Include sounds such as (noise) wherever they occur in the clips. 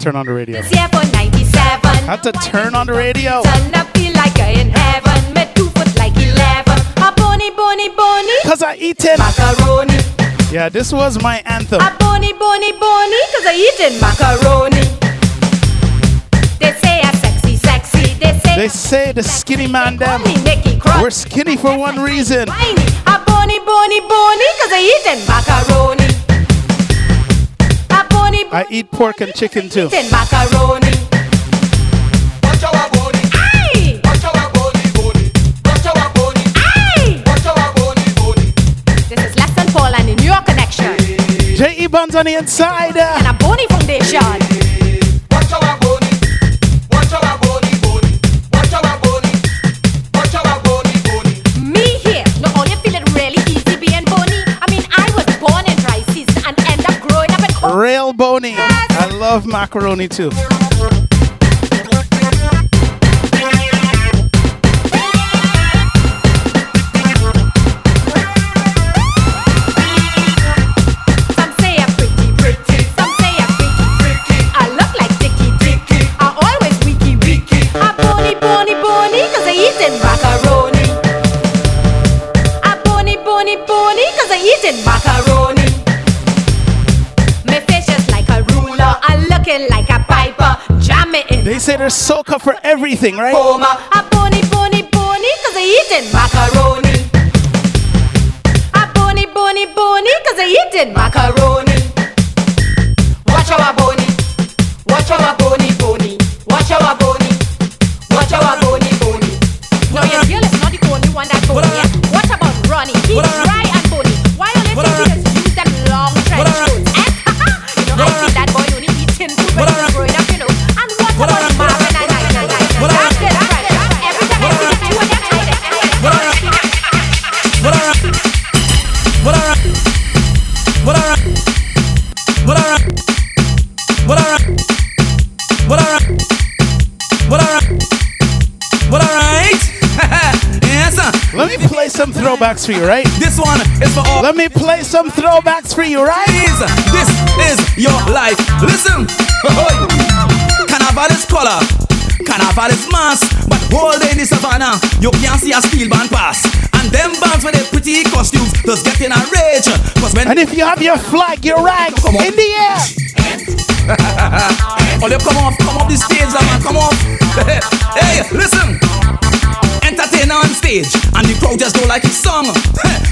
turn on the radio. This year for 97. Had to turn on the radio. Turn up feel like I in heaven. Me two foot like 11. A bony, bony, bony. Cause I eat it. Macaroni. Yeah, this was my anthem. A bony, bony, bony. Cause I eating macaroni. They say I'm sexy, sexy. They say They say the skinny man them. me Nicky Cross. We're skinny for one reason. A bony, bony, bony. Cause I eating macaroni. A bony, I eat pork and chicken too. eating macaroni. Watch our body, Aye. watch our body, body. Watch our body, Aye. watch our body, body. This is Leston Paul and the New York Connection. J.E. Buns on the inside. And a bony foundation. Cold. I love macaroni too. There's soca for everything, right? coma. A bony, bony, bony, cause I eating macaroni. A bony, bony, bony, cause I eating macaroni. Throwbacks for you, right? This one is for all Let me play some throwbacks for you, right? This is your life. Listen. Carnival is color. Carnival is mass. But all day in the savannah, you can't see a steel band pass. And them bands with their pretty costumes just get in a rage. Cause when And if you have your flag, your rag Come on. in the air. (laughs) Oh, they come off, come off the stage, man, come off. (laughs) hey, listen. Entertainer on stage, and the crowd just don't like his song.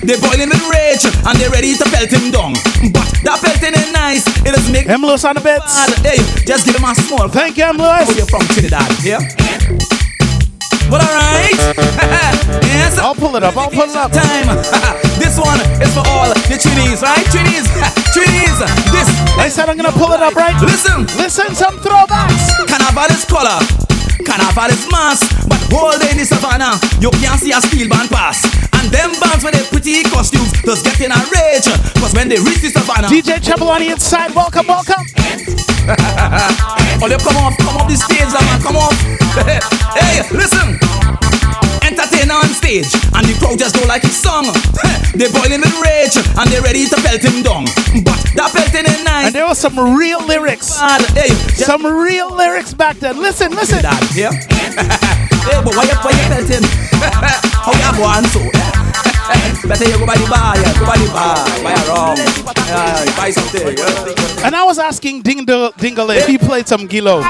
they boiling with rage, and they ready to pelt him down. But that pelting ain't nice, it does make M. Lewis on the bits. Hey, just give him a small. Thank you, M. Oh, Lewis. you're from Trinidad, yeah? But alright. (laughs) yes. I'll pull it up. I'll pull it up. Time. (laughs) this one is for all the Trinis, right? Trinis. (laughs) Trinis. This. I said I'm gonna pull it up, right? Listen. Listen, some throwbacks. Carnival is color. Carnival is mass, but all day in the savannah, you can't see a steel band pass. And them bands with their pretty costumes just get in a rage. Cause when they reach the savannah, DJ Treble on the inside. Welcome, welcome. (laughs) oh, they come off, come off the stage, man, come off. (laughs) hey, listen. Stage, and the crowd just don't like his song. (laughs) they boiling with rage, and they ready to pelt him down. But that pelting ain't nice. And there was some real lyrics. bad. Hey, Some real lyrics back then. Listen, listen. that, yeah? (laughs) hey, but why you, why you pelting? (laughs) How you go on so? Better you go by the bar, yeah, go by the bar, buy a rum, yeah, buy something, yeah. And I was asking Dingle Dingle if he played some Gilo.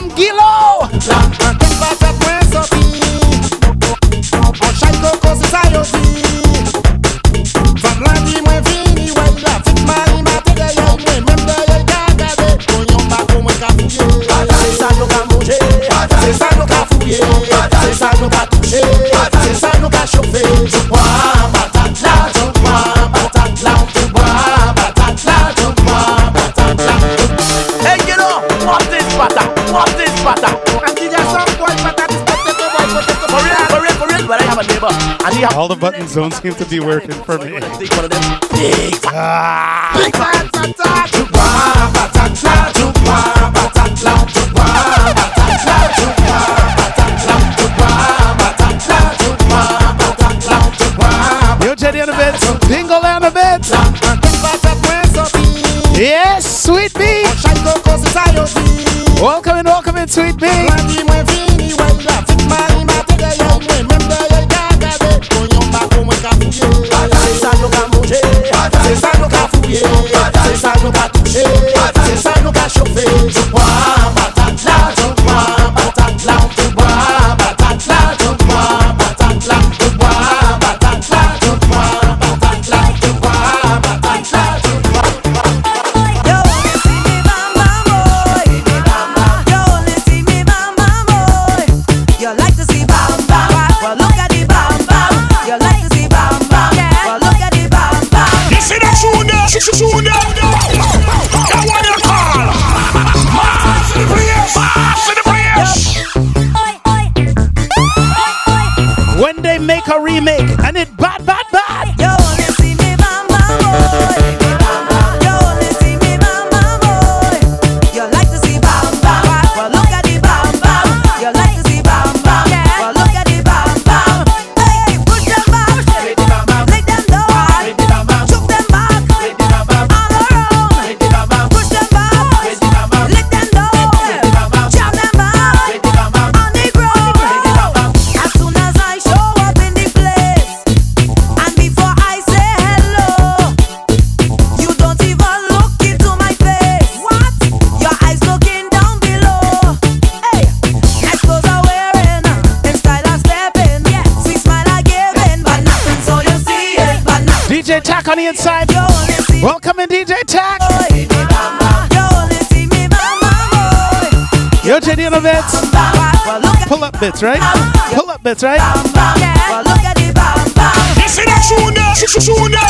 Some Gilo. Hey, but all the buttons don't seem to be working for me. Ah. Yo, Jenny on the bed, Dingle on the bed. Yes, sweet bee. Welcome and welcome in, sweet bee. gato, eu, sai no cachorro, on the inside. Welcome in DJ Tech. Yo, JD on the bits. Pull up bits, right? Pull up bits, right? Listen, Shuna, Shuna.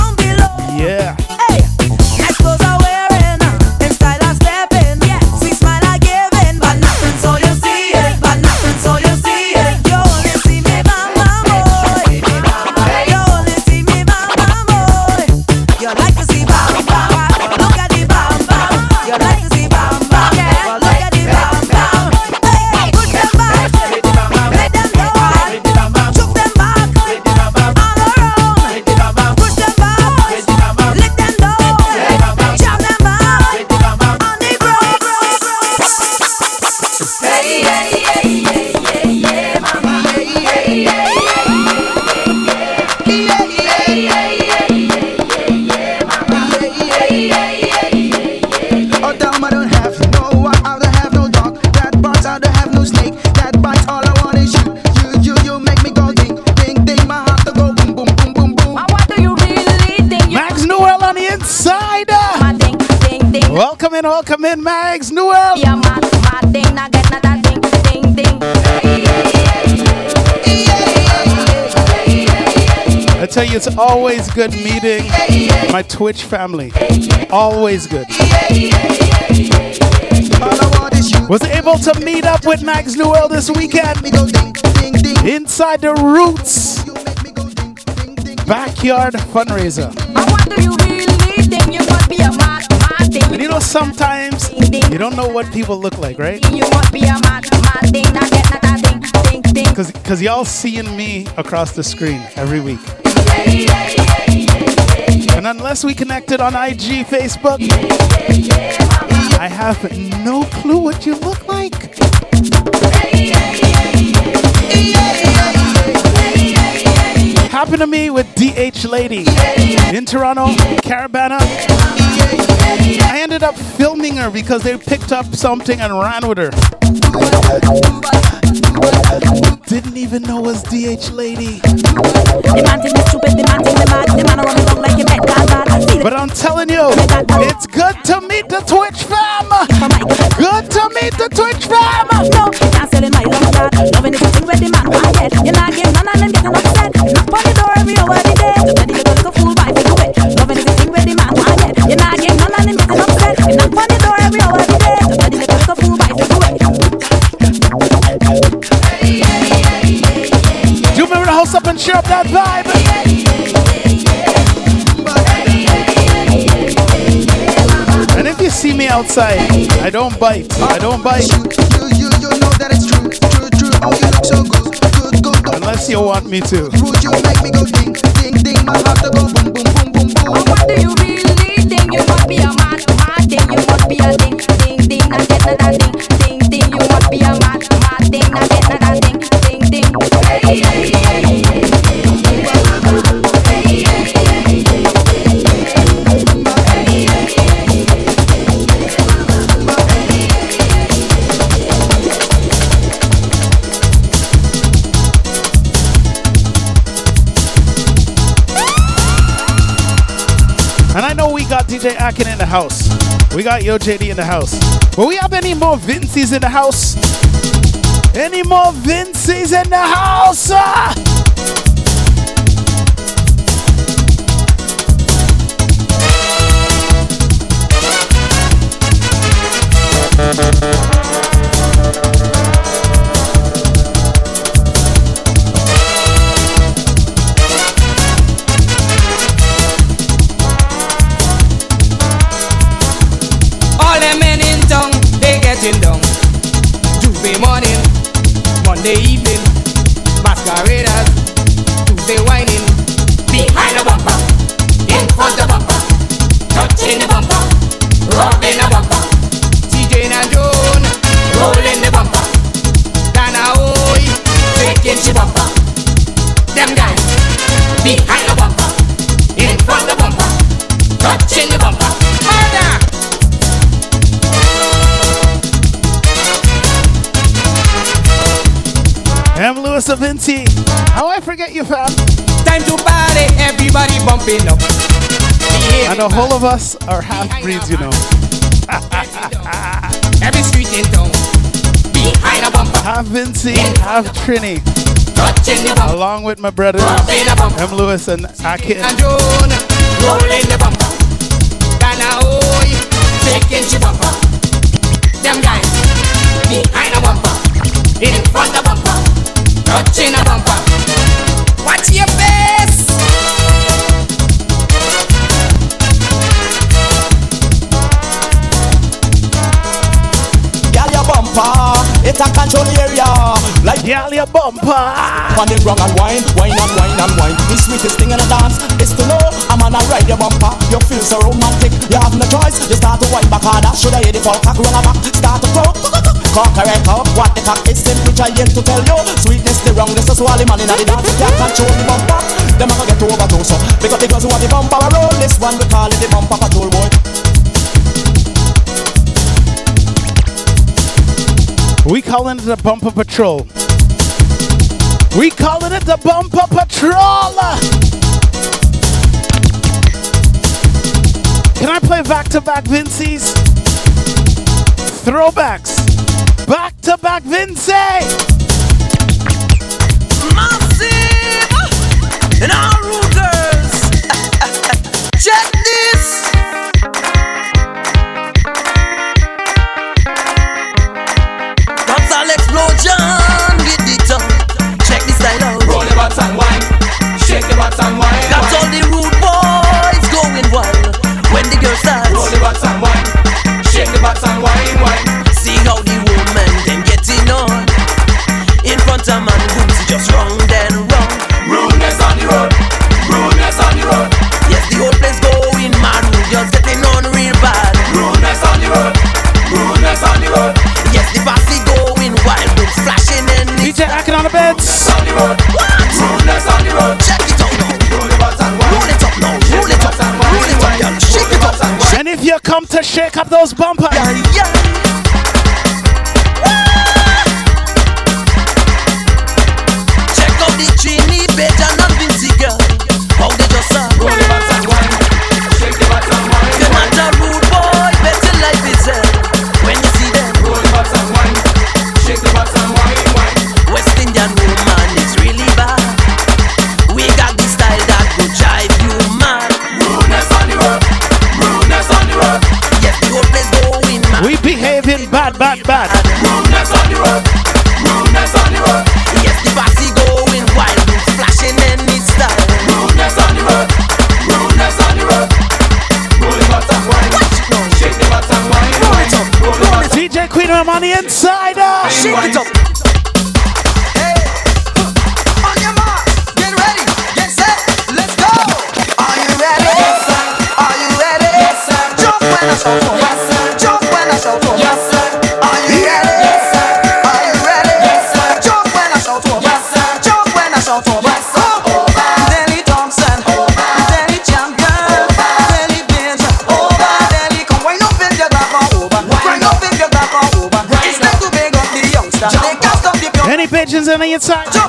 Welcome in, Mags Newell. Yeah, my thing, I thing. I tell you, it's always good meeting my Twitch family. Always good. Was able to meet up with Max Newell this weekend inside the Roots backyard fundraiser know, sometimes you don't know what people look like, right? Because y'all seeing me across the screen every week. And unless we connected on IG, Facebook, I have no clue what you look like. happened to me with DH Lady in Toronto, Caribana. I ended up filming her because they picked up something and ran with her. Didn't even know it was DH Lady. But I'm telling you, it's good to meet the Twitch fam. Good to meet the Twitch fam. No, my. Loving is a thing where the man. You're not none of them getting upset. Up that vibe? And if you see me outside, I don't bite. I don't bite unless you want me to. House. We got Yo JD in the house. But we have any more Vincies in the house? Any more Vincies in the house? Ah! Bumping up. And the whole of us are half breeds, you know. (laughs) Every street in town. Behind a bumper, Half Vinci, half Trini. touching the bumper, Along with my brothers. M. Lewis and Akin. And Joan, rolling the bumper. Dana taking the bumper. Them guys, behind a bumper, in front the bumper, touching a bumper. Bumper. on the wrong and wine, wine and wine and wine. The sweetest thing in a dance is to know I'm on a ride your bumper. You feel so romantic, you have no choice. You start to wind back harder. Should I hear the fall cock run back? Start to croak. Cock a record, what the cock is simply trying to tell you. Sweetness the wrongness, so all the man in the dance you can't control the bumper. Them a go get overdose so because the girls who have the bumper a roll. This one we call it the bumper patrol boy. We calling it the bumper patrol. We calling it the bumper patrol. Can I play back to back Vincies? Throwbacks. Back to back Vinci. Massive and and to shake up those bumpers, yeah, yeah. on the inside. On the inside.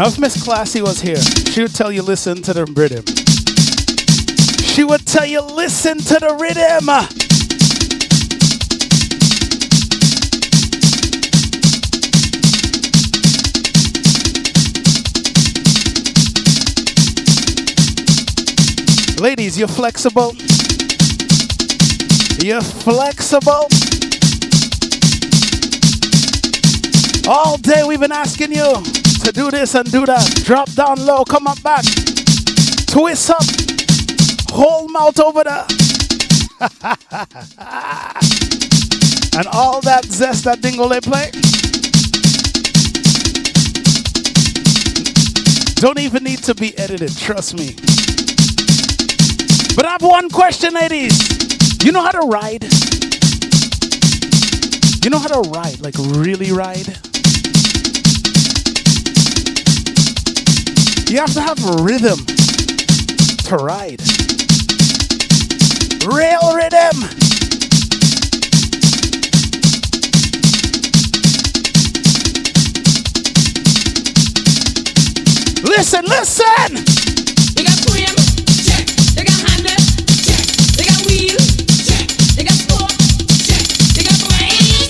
Now, if Miss Classy was here, she would tell you listen to the rhythm. She would tell you listen to the rhythm. Ladies, you're flexible. You're flexible. All day we've been asking you to do this and do that. Drop down low, come up back. Twist up. Hold mouth over there. (laughs) and all that zest that dingo they play. Don't even need to be edited, trust me. But I have one question, ladies. You know how to ride? You know how to ride, like really ride? You have to have rhythm to ride. Real rhythm. Listen, listen. They got prim, check. They got Honda, check. They got wheel, check. They got sport, check. They got brains.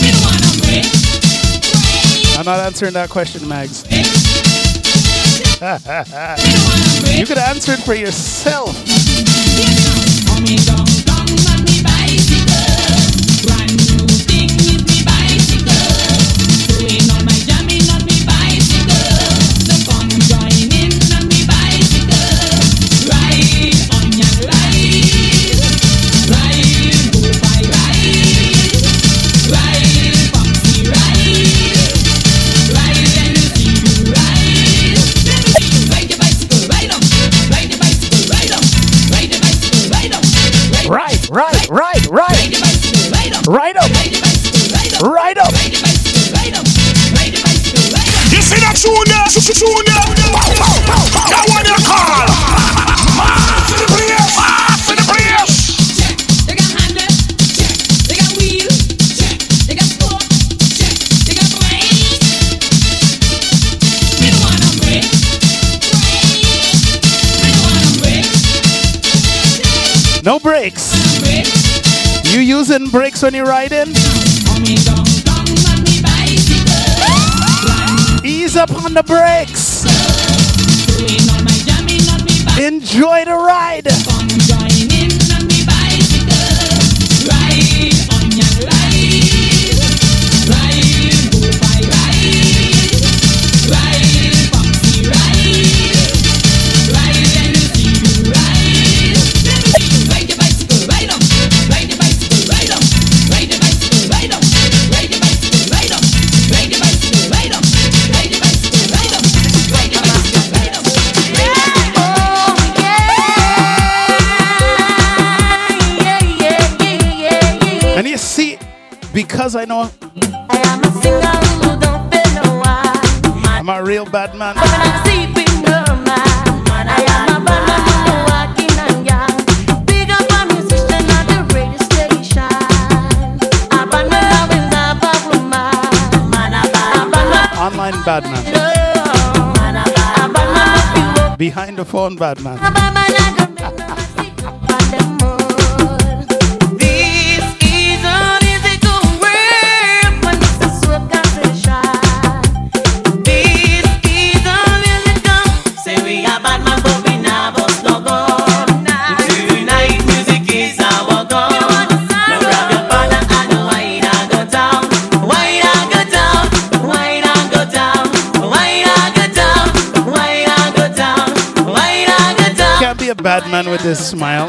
We don't want no brains. I'm not answering that question, Mags. Hey. (laughs) you could answer it for yourself. and brakes when you're riding. Ease up on the brakes. Enjoy the ride. I know. I am a single don't feel no. I'm a real bad man. I'm a bad man a bad man. Online bad man. Behind the phone bad man. bad man with his smile.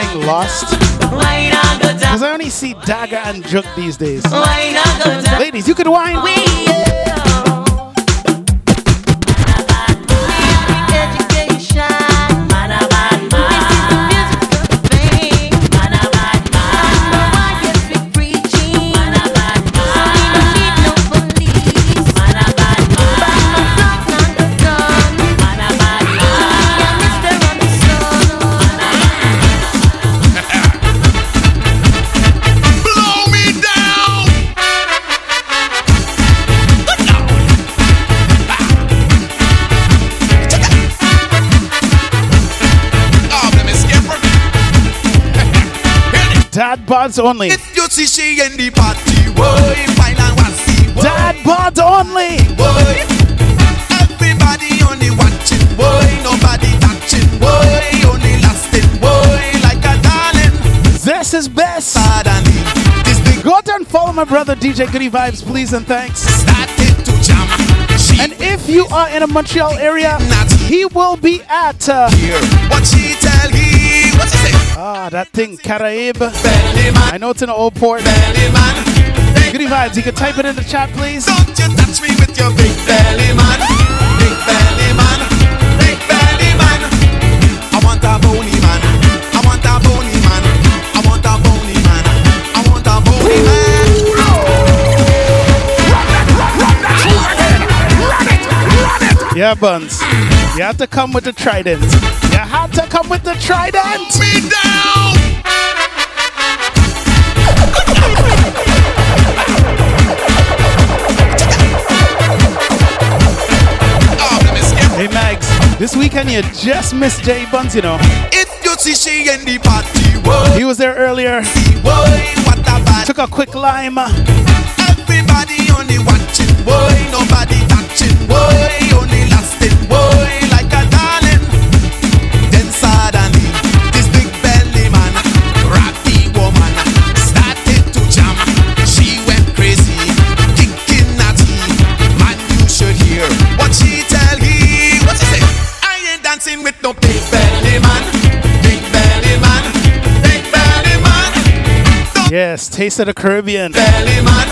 getting lost? Because I only see Daga and Juk these days. Ladies, you could whine. dance only. If you see she in the party, boy, Thailand was see, boy. Dad bod only. Boy, everybody only watching, boy, nobody touching, boy, only lasting, boy, like a darling. This is best. Suddenly, this thing. Go out and follow my brother DJ Goody Vibes, please and thanks. Started to jump. And if you are in a Montreal area, he will be at. Uh, here, Ah, that thing, Caraib. I know it's in an old port. Goody vibes, you can type it in the chat, please. Don't you touch me with your big belly man. Yeah, Buns. You have to come with the trident. You have to come with the trident. Me down. Ah, hey Mags, this weekend you just missed Jay Buns, you know. If you see she in the party world. He was there earlier. Boy, Took a quick lime. Everybody only watching, boy, nobody touching, boy. Yes, Taste of the Caribbean. Belly man,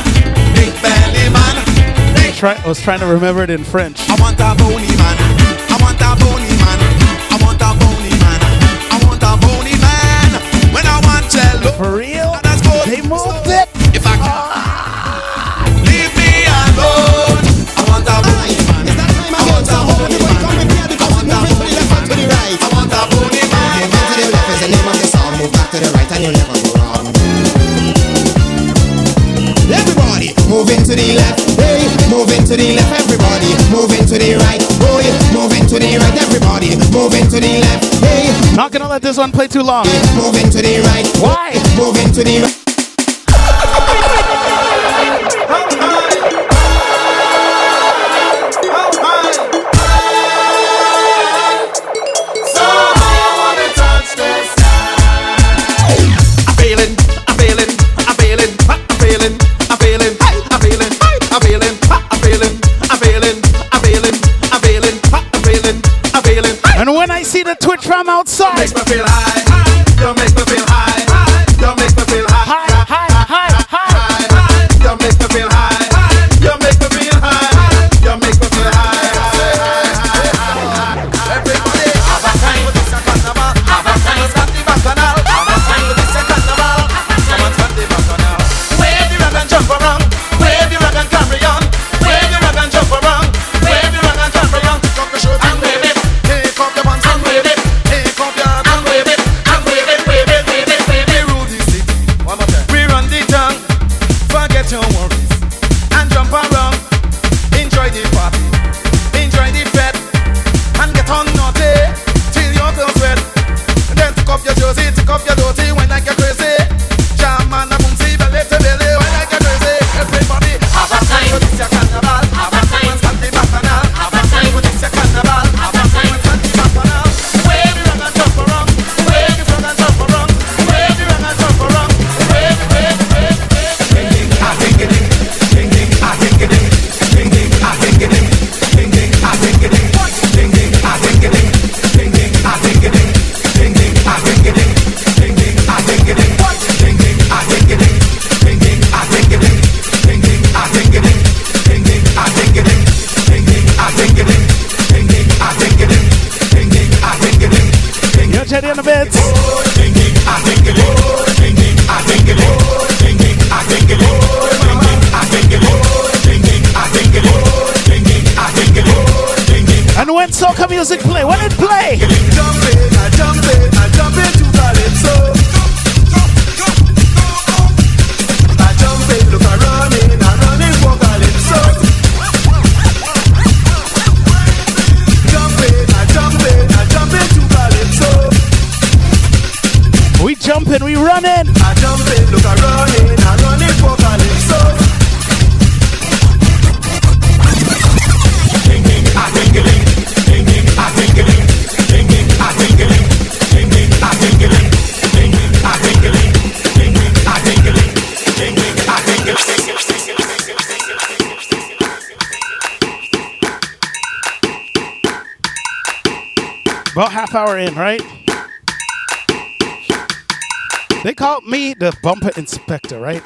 big belly man. Try, I was trying to remember it in French. I want a bony man. I want a bony let this one play too long. Moving to the right. Why? Moving to the right. And when I see the twitch from outside, call me the bumper inspector, right?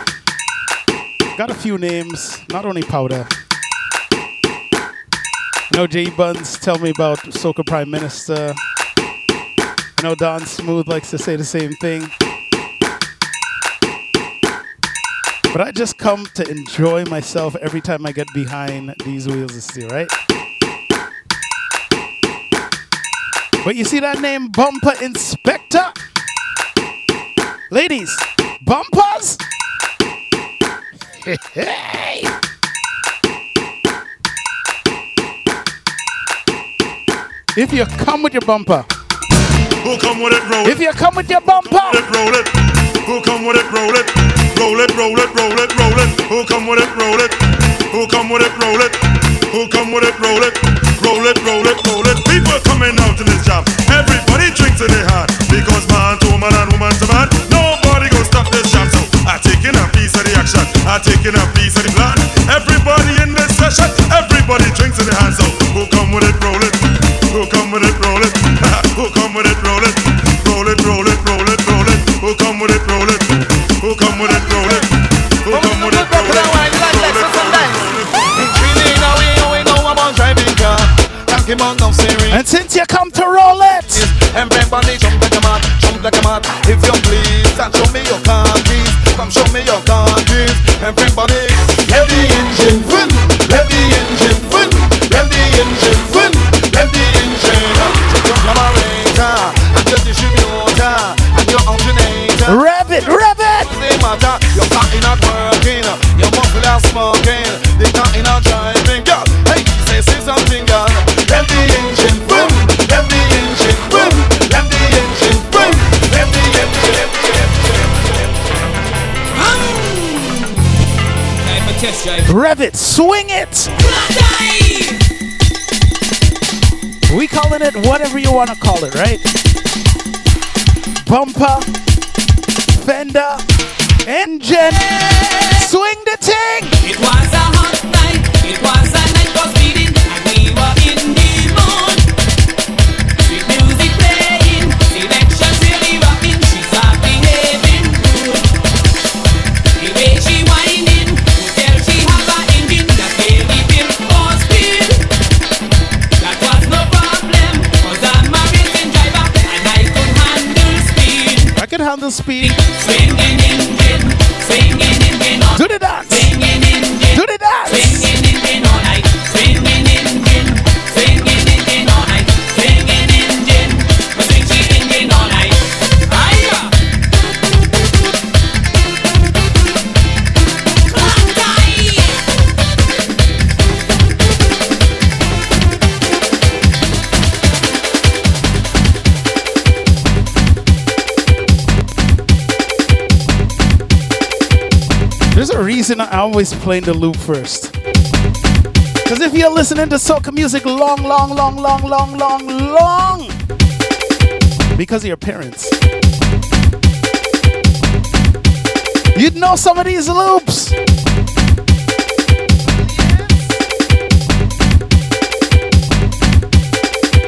Got a few names, not only powder. I know J Buns tell me about Soca Prime Minister. I know Don Smooth likes to say the same thing. But I just come to enjoy myself every time I get behind these wheels of steel, right? But you see that name, Bumper Inspector? Ladies, bumpers? Hey! If you come with your bumper, Who come with it, roll it. if you come with your bumper, it, roll it. Who come with it, roll it. Roll it, roll it, roll it, roll it. Who come with it, roll it. Who come with it, roll it. Who come with it, roll it. Roll it, roll it, roll it. People coming out to this job. Everybody drinks in their heart. Because man to woman and woman to man. Nobody gonna stop piece of the action. I taking a piece of the plan. Everybody in this session. Everybody drinks in their hands. So who come with it, roll it. Who come with it, roll it. Who come with it, roll it. Roll it, roll it, roll it, roll it. Who come with it, roll it. Who come with it, roll it. Who come with it, roll it. Roll it, roll it, and since you come to roll it, Everybody jump like a mat, jump like a mat. If you please, and show me your countries. Come show me your countries. Everybody, the engine Rev it, swing it! We calling it whatever you want to call it, right? Bumper, fender, engine, swing the thing! It was a hot night, it was a night could handle speed. Swinging Reason I always play the loop first. Because if you're listening to soca music long, long, long, long, long, long, long, because of your parents, you'd know some of these loops.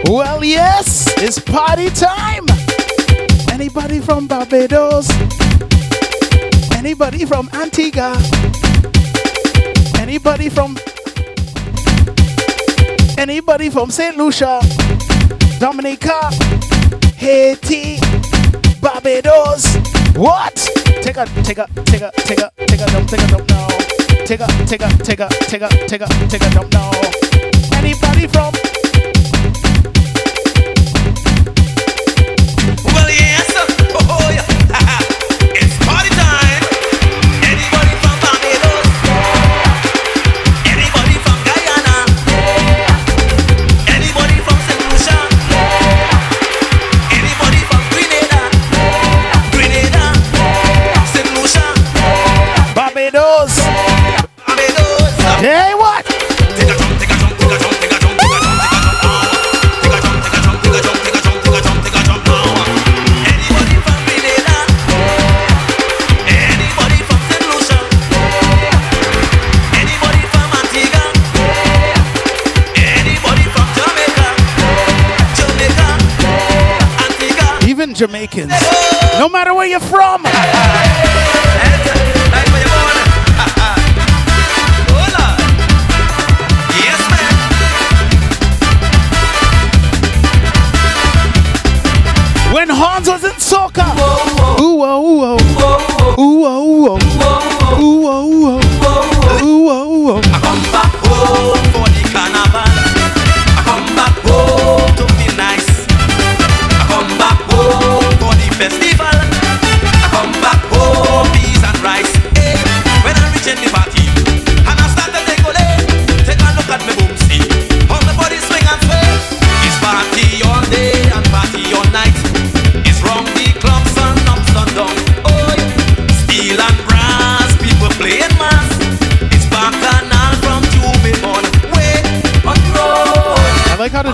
Well, yes, it's party time. Anybody from Barbados? Anybody from Antigua? Anybody from Anybody from St. Lucia? Dominica? Haiti? Barbados? What? Take a take a take a take a take a dump take a dump now. Take a take a take a take a take a take a dump now. Anybody from Jamaicans. No matter where you're from.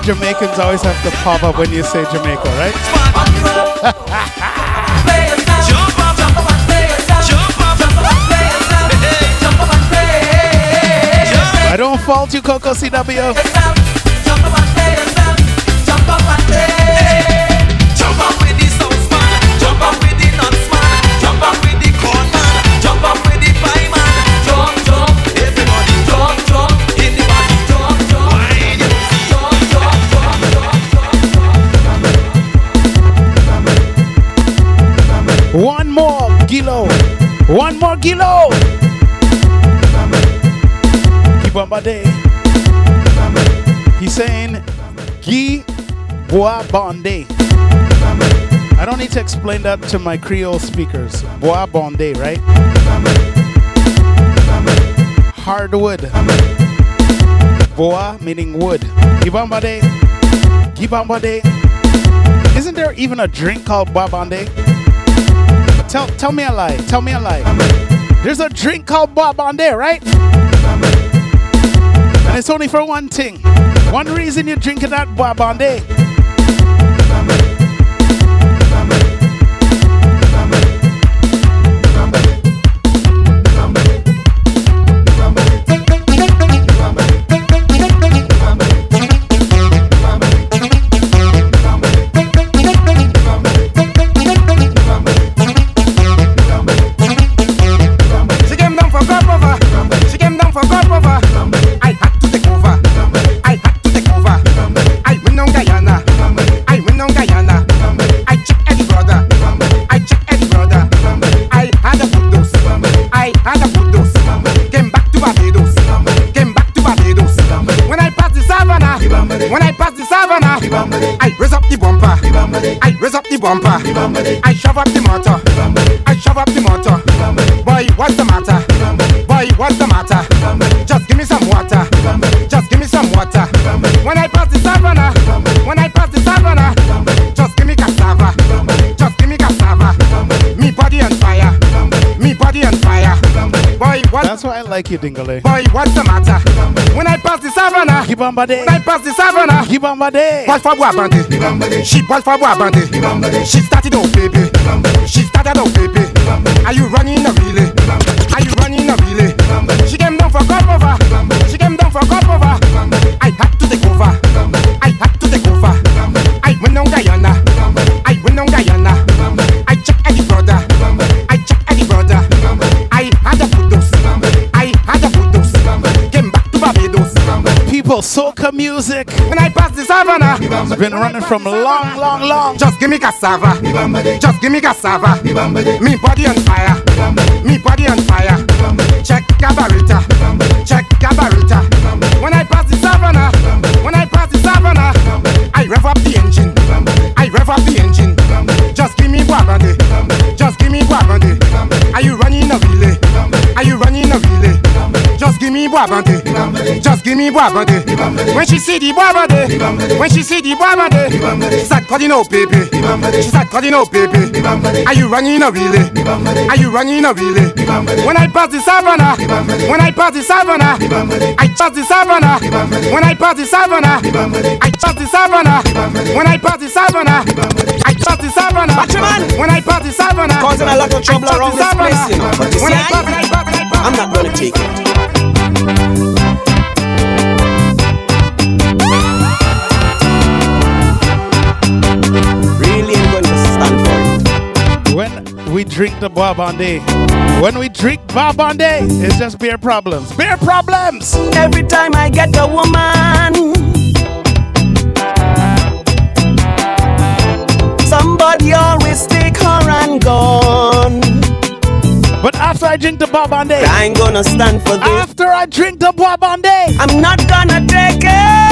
Jamaicans always have to pop up when you say Jamaica, right? On the road. Jump up, jump up and play yourself. Jump up, jump up and play yourself. Hey, jump up and play. Jump I don't fault you, Coco CW. My day. He's saying Guy Bois Bandé. I don't need to explain that to my Creole speakers. Bois Bandé, right? Hardwood. Bois meaning wood. Gibambade. Gibambade. Isn't there even a drink called Bois Bandé? Tell tell me a lie. Tell me a lie. There's a drink called Bois Bandé, right? And it's only for one thing. One reason you're drinking that Bois Bandé. She like you, Dingle. Boy, what's the matter? When I pass the savannah, Keep on body. when I pass the savannah, Keep on body. Ball for boy bandit. She ball for boy bandit. She started oh baby. She started oh baby. Are you running a People, soca music. When I pass the savannah. It's been running from long, long, long. Just give me cassava. Just give me cassava. Me body on fire. Me body on fire. Check cabarita. Check cabarita. When I pass the savannah. When I pass the savannah. I rev up the engine. I rev up the engine. Just give me guabande. Just give me guabande. Are you running a relay? Are you running a relay? Just give me guabande. Just give me guabande. When she see the guabande. When she see the guabande. She start calling out baby. She start calling out baby. Are you running a relay? Are you running a relay? When I pass the savannah. When I pass the savannah. I pass the savannah. When I pass the savannah. I pass the savannah. When I pass the savannah. I pass the savannah. Watch your man. When I pass the savannah. Causing a lot of trouble around this place, you know. But you When see, I pass, when I pass, when I pass. I'm not gonna take it. Drink the Barbande, when we drink Barbande, it's just beer problems. Beer problems. Every time I get a woman, somebody always take her and gone. But after I drink the Barbande, I ain't gonna stand for this. after I drink the Barbande, I'm not gonna take it.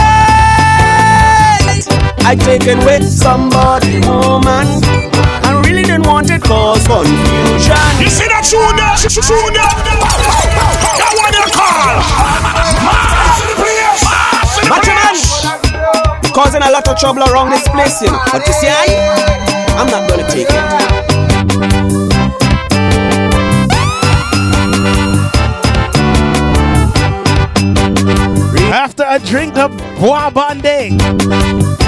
I taken with somebody, woman. I didn't want it cause confusion. You see that shoe there? Shoe shoe? That one you call. Mass to the place. Mass to the Watch your man. place. Causing a lot of trouble around this place, you know. But you see, I, I'm not gonna take it. after I drink the Barbande,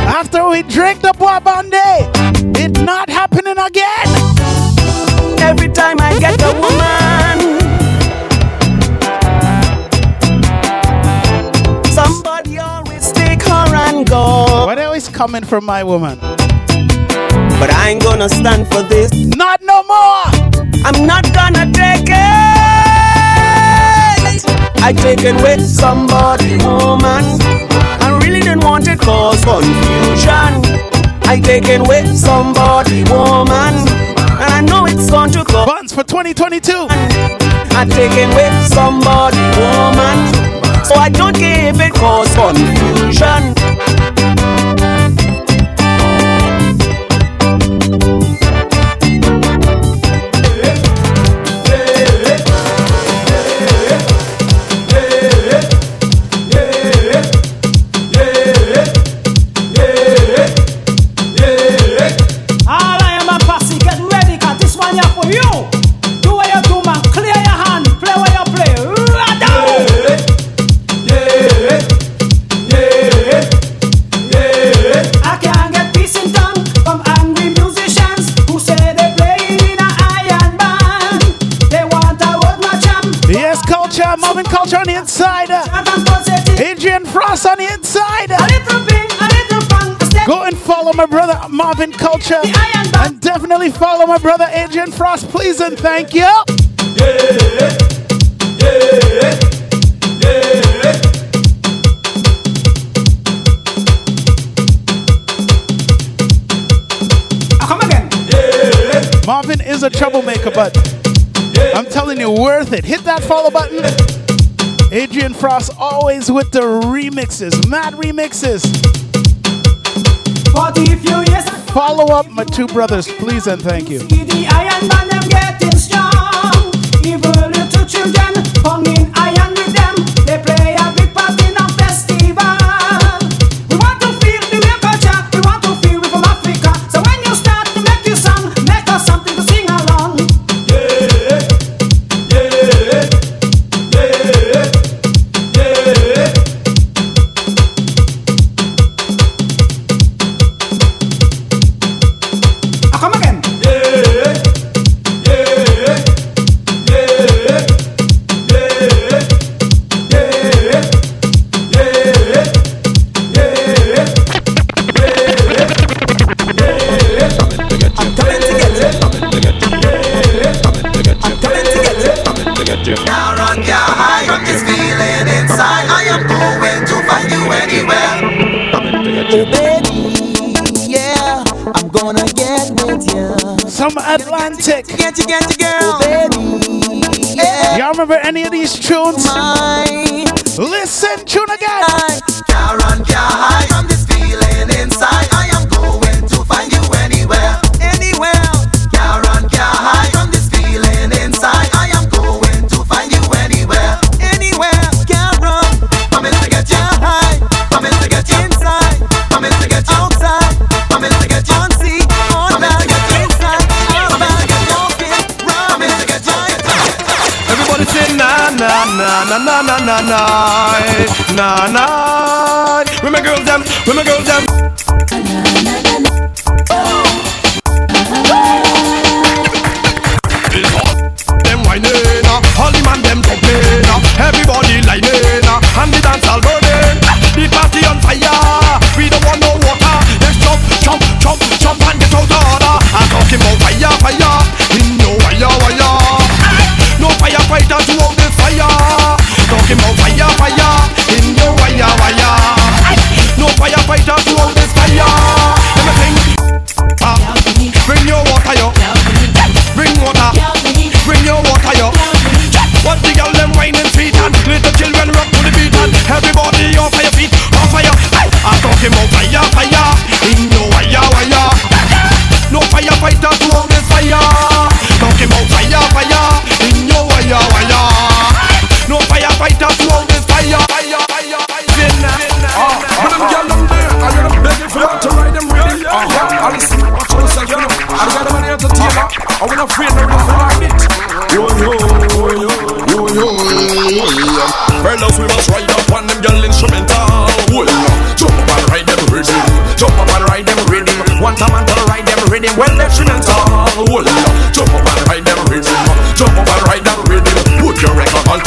after we drink the Barbande, it coming from my woman? But I ain't gonna stand for this. Not no more. I'm not gonna take it. I taken with somebody, woman. I really didn't want it cause confusion. I taken with somebody, woman. And I know it's going to cause. Buttons for 2022. I take it with somebody, woman. So I don't if it cause confusion. My brother Marvin Culture. And definitely follow my brother Adrian Frost, please and thank you. Yeah, Come again. Marvin is a troublemaker, but I'm telling you, worth it. Hit that follow button. Adrian Frost always with the remixes, mad remixes. Follow up my two brothers, please and thank you. girl. Baby, yeah. Y'all remember any of these tunes? My Listen to na na na na na na na. Women girls them, women girls them.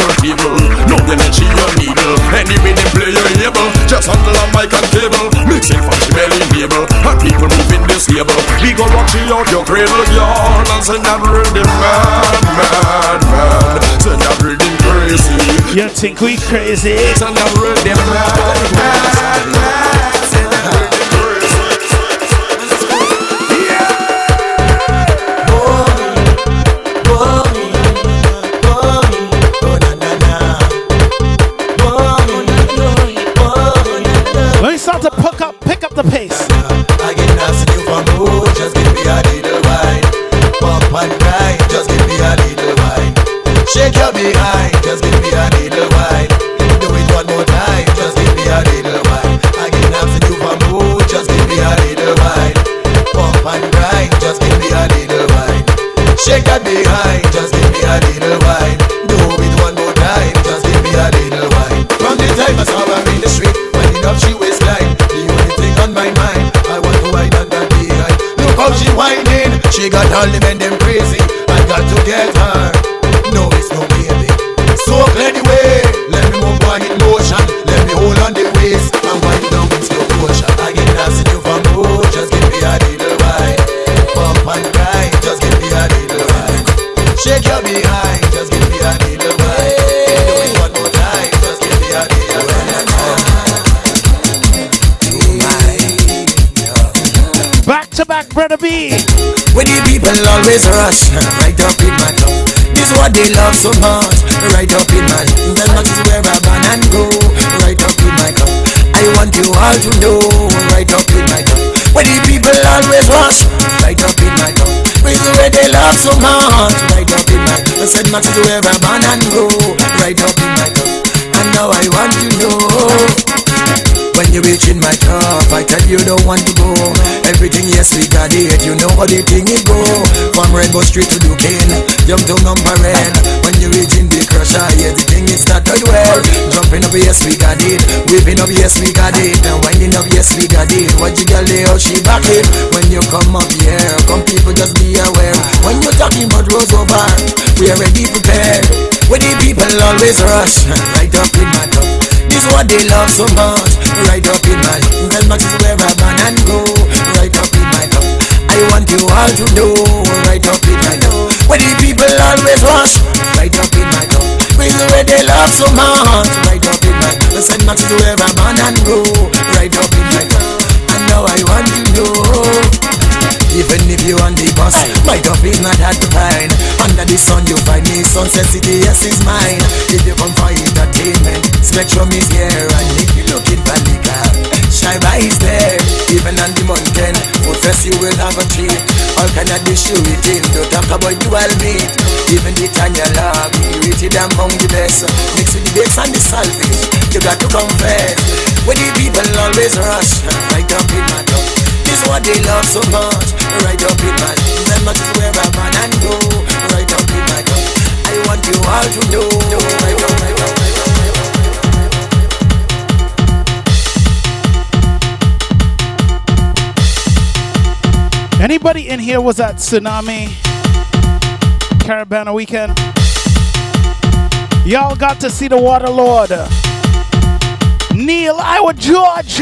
for evil. No energy or needle. Anyway, they play your able. Just handle a mic and cable. Mixing funky belly label. And people moving this label. We go watch you out your cradle, yarn. And send that rhythm mad, man. mad. Send that rhythm crazy. You think we crazy? Send that rhythm mad, man. mad. just give me a little wine. Do it one more time, just give me a little wine. From the time I saw her in the street, she. The only thing on my mind, I want to that. Look how whining, she got all the men will always rush right up in my cup. This is what they love so much, right up in my love. As much as where I ban and go, right up in my cup. I want you all to know, right up in my cup. Where the people always rush, right up in my cup. This is where they love so much, right up in my cup. As much as where I ban and go, right up in my cup. And now I want you to know when you reach in my top, I tell you don't want to go. Everything, yes, we got it. You know how the thing it go. From Rainbow Street to Duquesne, jump to number red. When you reach in the crusher, yeah, the thing is started well. Jumping up, yes, we got it. Whipping up, yes, we got it. And winding up, yes, we got it. What you got there, how she back it. When you come up here, come people just be aware. When you're talking about Rose over, we already prepared. Where the people always rush, (laughs) right up in my top. This what they love so much. Right up in my Well, much is where a man and go. Right up in my love. I want you all to know. Right up in my love. Where the people always rush. Right up in my love. With the way they love so much. Right up in my love. Much is where a man and go. Right up in my love. And now I want you to know even if you on the bus, my is not hard to find. Under the sun, you find me. Sunset City, yes, is mine. If you come for entertainment, Spectrum is here. And if you looking for liquor, Shiva is there. Even on the mountain, food fest, you will have a treat. All kind of dish you eating. Don't talk about dual meat. Even the Tanya log, you eat it among the best. Mix with the bakes and the salvage. You got to confess. Where the people always rush, right up in my top. What they love so much Right up in my a man and go Right up in my I want you all to know Right up, right up, right up Anybody in here was at Tsunami Caribana weekend? Y'all got to see the Water Lord. Neil Iwer George.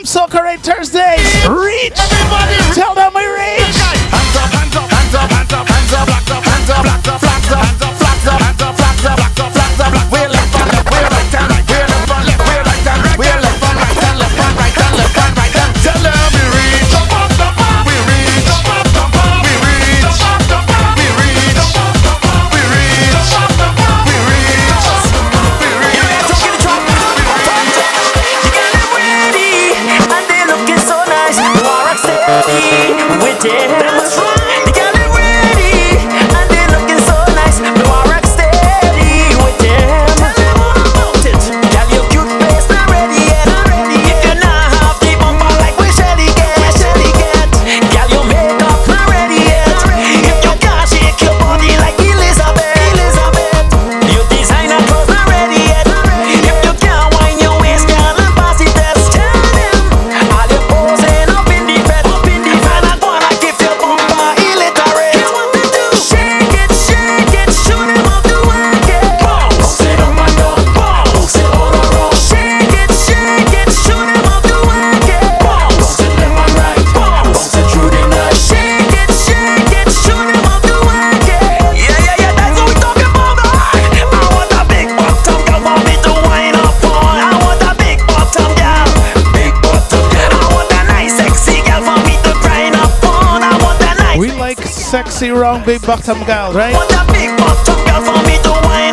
reach. Soca Raid Thursdays. Reach. Everybody Tell them we reach. Hands up, hands up, hands up, hands up, hands up, hands up, hands up, hands up, hands up,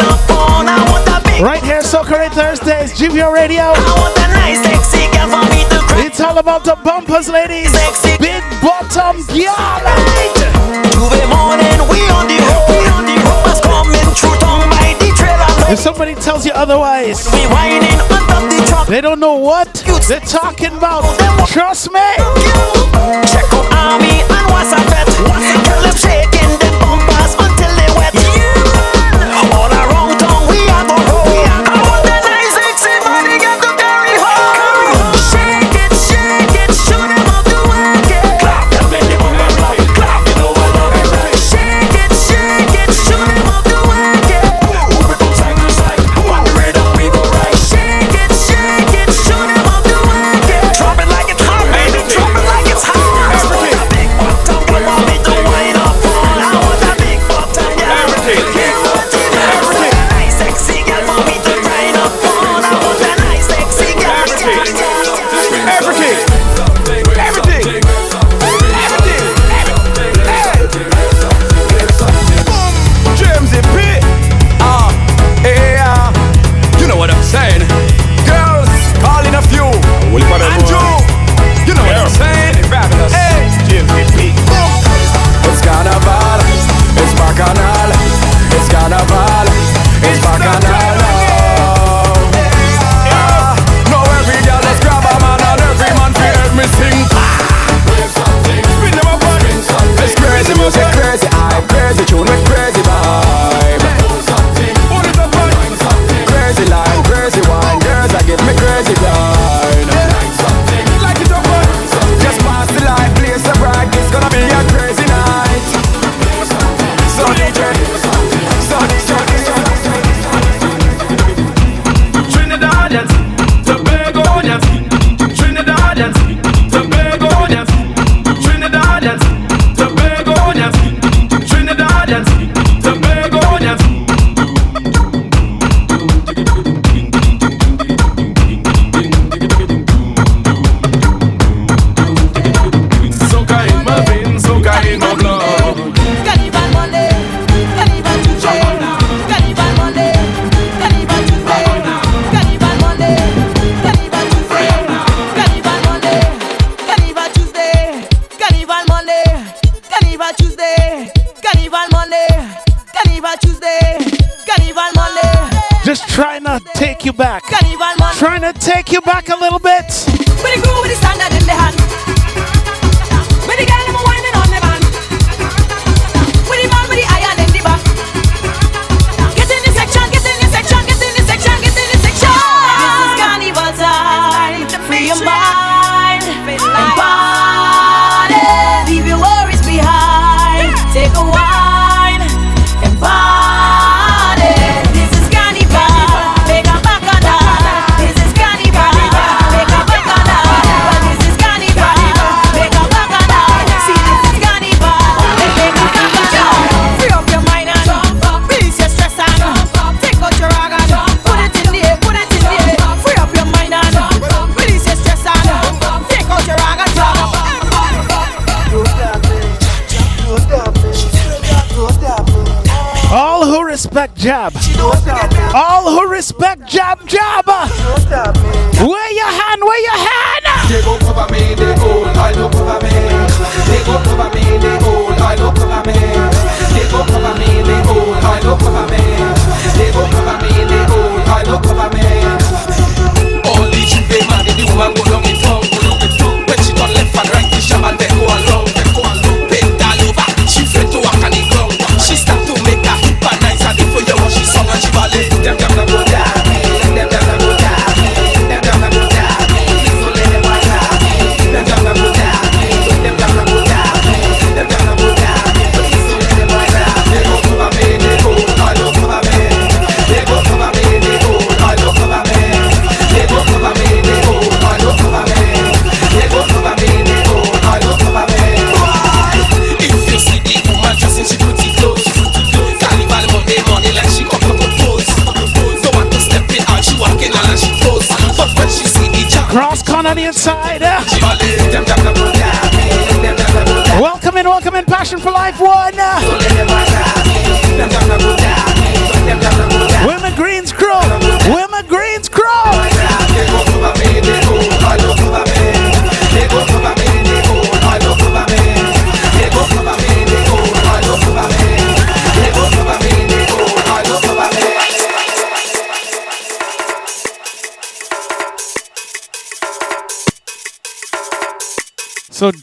up on. I want a big Right here, Soca Thursdays, GVO Radio. I want a nice sexy girl for me to grind It's all about the bumpers, ladies. Big bottom gal. Tuesday morning, we on the road. We on the road. Bus coming through town by the trailer. If somebody tells you otherwise, We whining on top the truck. they don't know what they're talking about. Trust me. Check out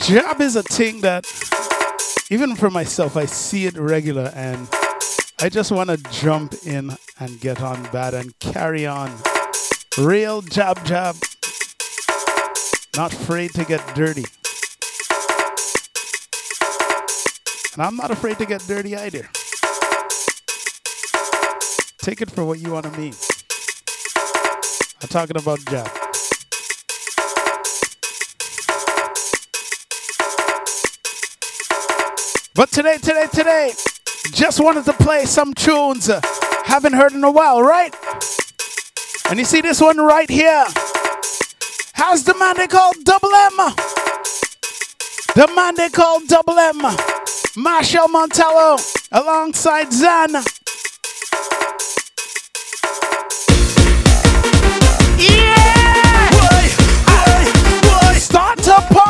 Job is a thing that, even for myself, I see it regular and I just want to jump in and get on bad and carry on. Real job, job. Not afraid to get dirty. And I'm not afraid to get dirty either. Take it for what you want to mean. I'm talking about job. But today, today, today, just wanted to play some tunes. Uh, haven't heard in a while, right? And you see this one right here. How's the man they call Double M? The man they call Double M, Machel Montano, alongside Zan. Yeah! Boy, boy, boy. Start to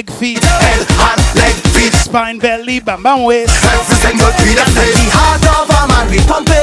leg, feet. Head, hand, leg, feet. Spine, belly, bam, bam, waist. Everything good, be the same. The heart of a man, we pump it.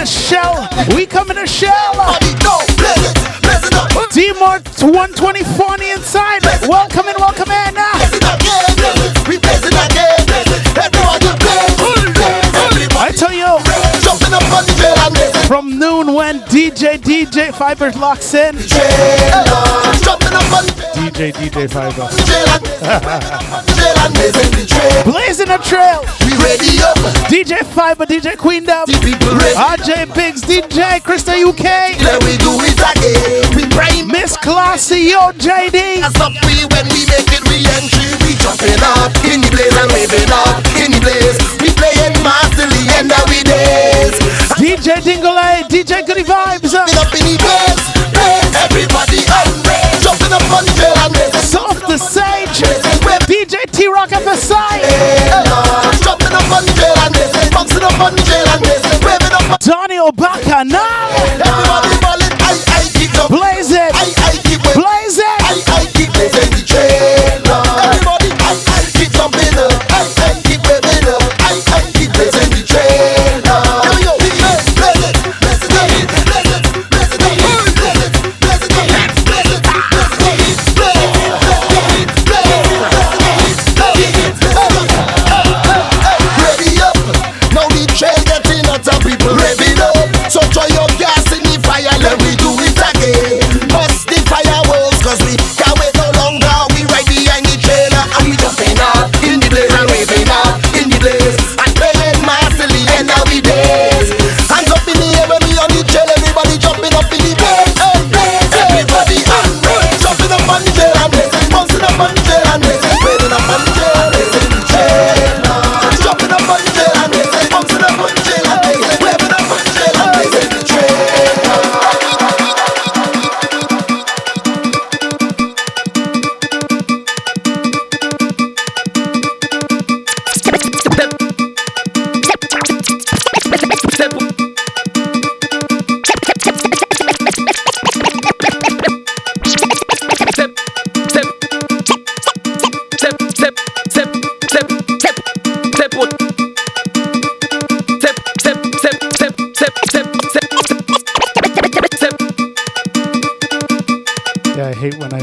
We come in a shell. We come in a shell. D-Mart 124 on the inside. Welcome in, welcome in. I tell you, from noon when DJ DJ Fiber locks in. DJ DJ Fiber. Blazing a trail. We ready up. DJ Fiber, DJ Queendom. RJ Biggs, DJ Krista UK. Then we do it again. We prime. Miss Classy, yo JD. As up we when we make it re-entry. We jumping up in the blaze and waving up in the blaze. We playing masterly end of we days. DJ Dingle, A, DJ Goody Vibes. Up in the blaze. Everybody outrage. Jumping up on the trail and racing. T Rock FSI. Jumping up on the trail and racing. Bouncing up on the trail and racing. Waving up. Donny O'Bacchanal. Everybody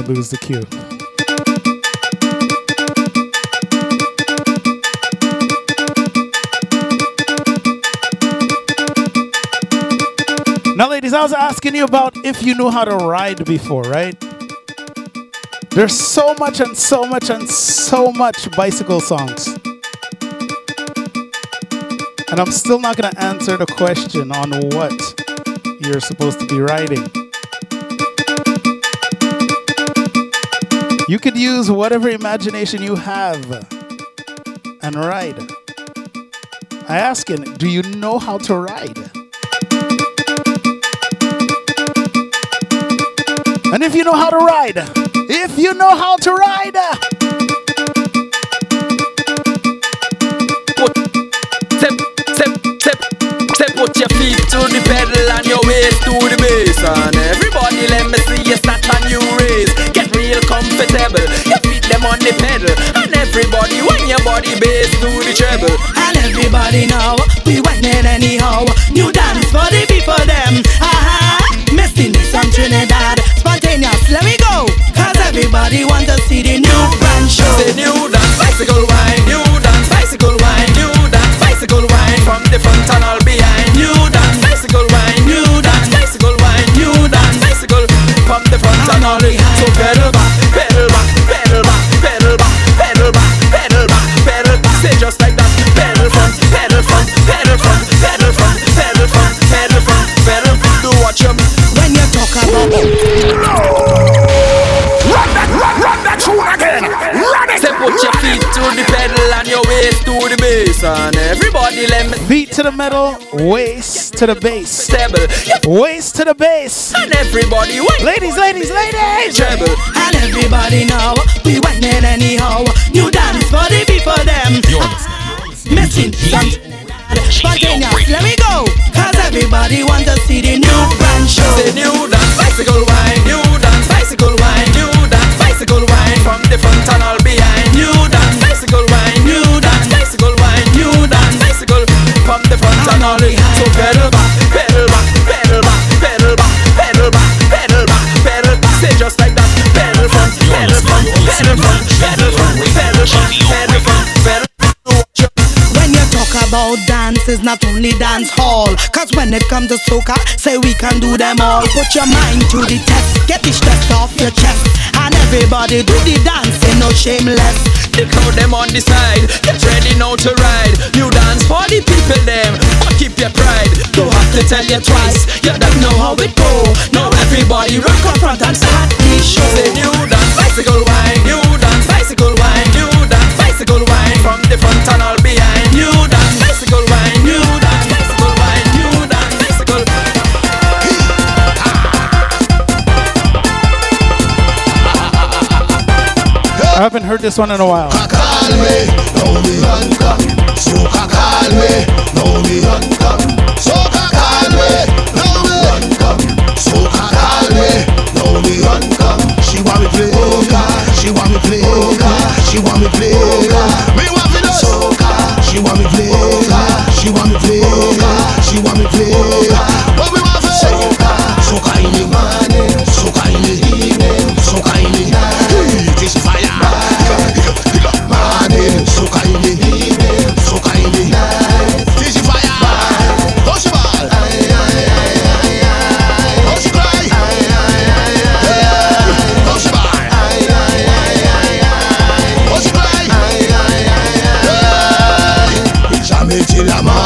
Lose the cue. Now, ladies, I was asking you about if you knew how to ride before, right? There's so much and so much and so much bicycle songs. And I'm still not going to answer the question on what you're supposed to be riding. You could use whatever imagination you have and ride. I ask you, do you know how to ride? And if you know how to ride, If you know how to ride. Step, put your feet to the pedal and your waist to the bass. Comfortable, your feet them on the pedal. And everybody, when your body bass to the treble. And everybody now, we whining anyhow. New dance for the people them. Aha, Mistiness from Trinidad. Spontaneous, let me go. Cause everybody want to see the new brand show. Say new Feet to the metal, waist to the bass. stable. Waist to the bass. And everybody, wait. Ladies, ladies, ladies. Treble. And everybody now, we whining anyhow. New dance for the people them. Ah, missing some spontaneous, let me go. Cause everybody want to see the new brand show. Say new dance, bicycle wine, new dance, bicycle wine, new dance, bicycle wine. From the front and From and all. So pedal back, pedal back, pedal back, pedal back, pedal back, pedal back, pedal back. Say just like that. Pedal front, pedal front, pedal front, pedal front, pedal front, pedal front, pedal. When you talk about dance, it's not only dance hall. Cause when it comes to soca, say we can do them all. Put your mind to the test, get the stress off your chest. And everybody do the dance, ain't no shameless. The crowd them on the side, get ready now to ride. You dance for the people them, but keep your pride. Don't have to tell you twice, you don't know how it go. Now everybody rock up front and start the show. Say new dance, bicycle wine, you dance, bicycle wine, you dance, bicycle wine. From the front and all behind, you dance, bicycle I haven't heard this one in a while. She want me play she want me play she want me play she want me play. Jam it till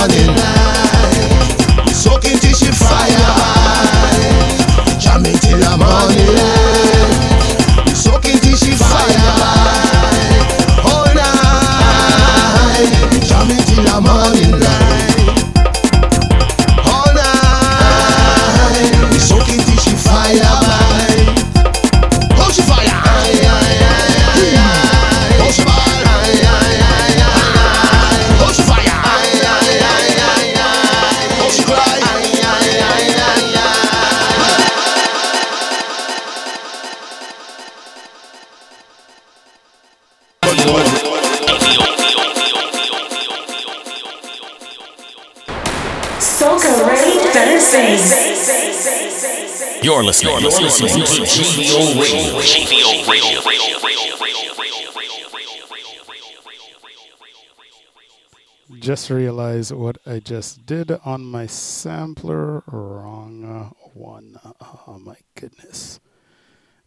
Just realized what I just did on my sampler. Wrong uh, one. Oh my goodness.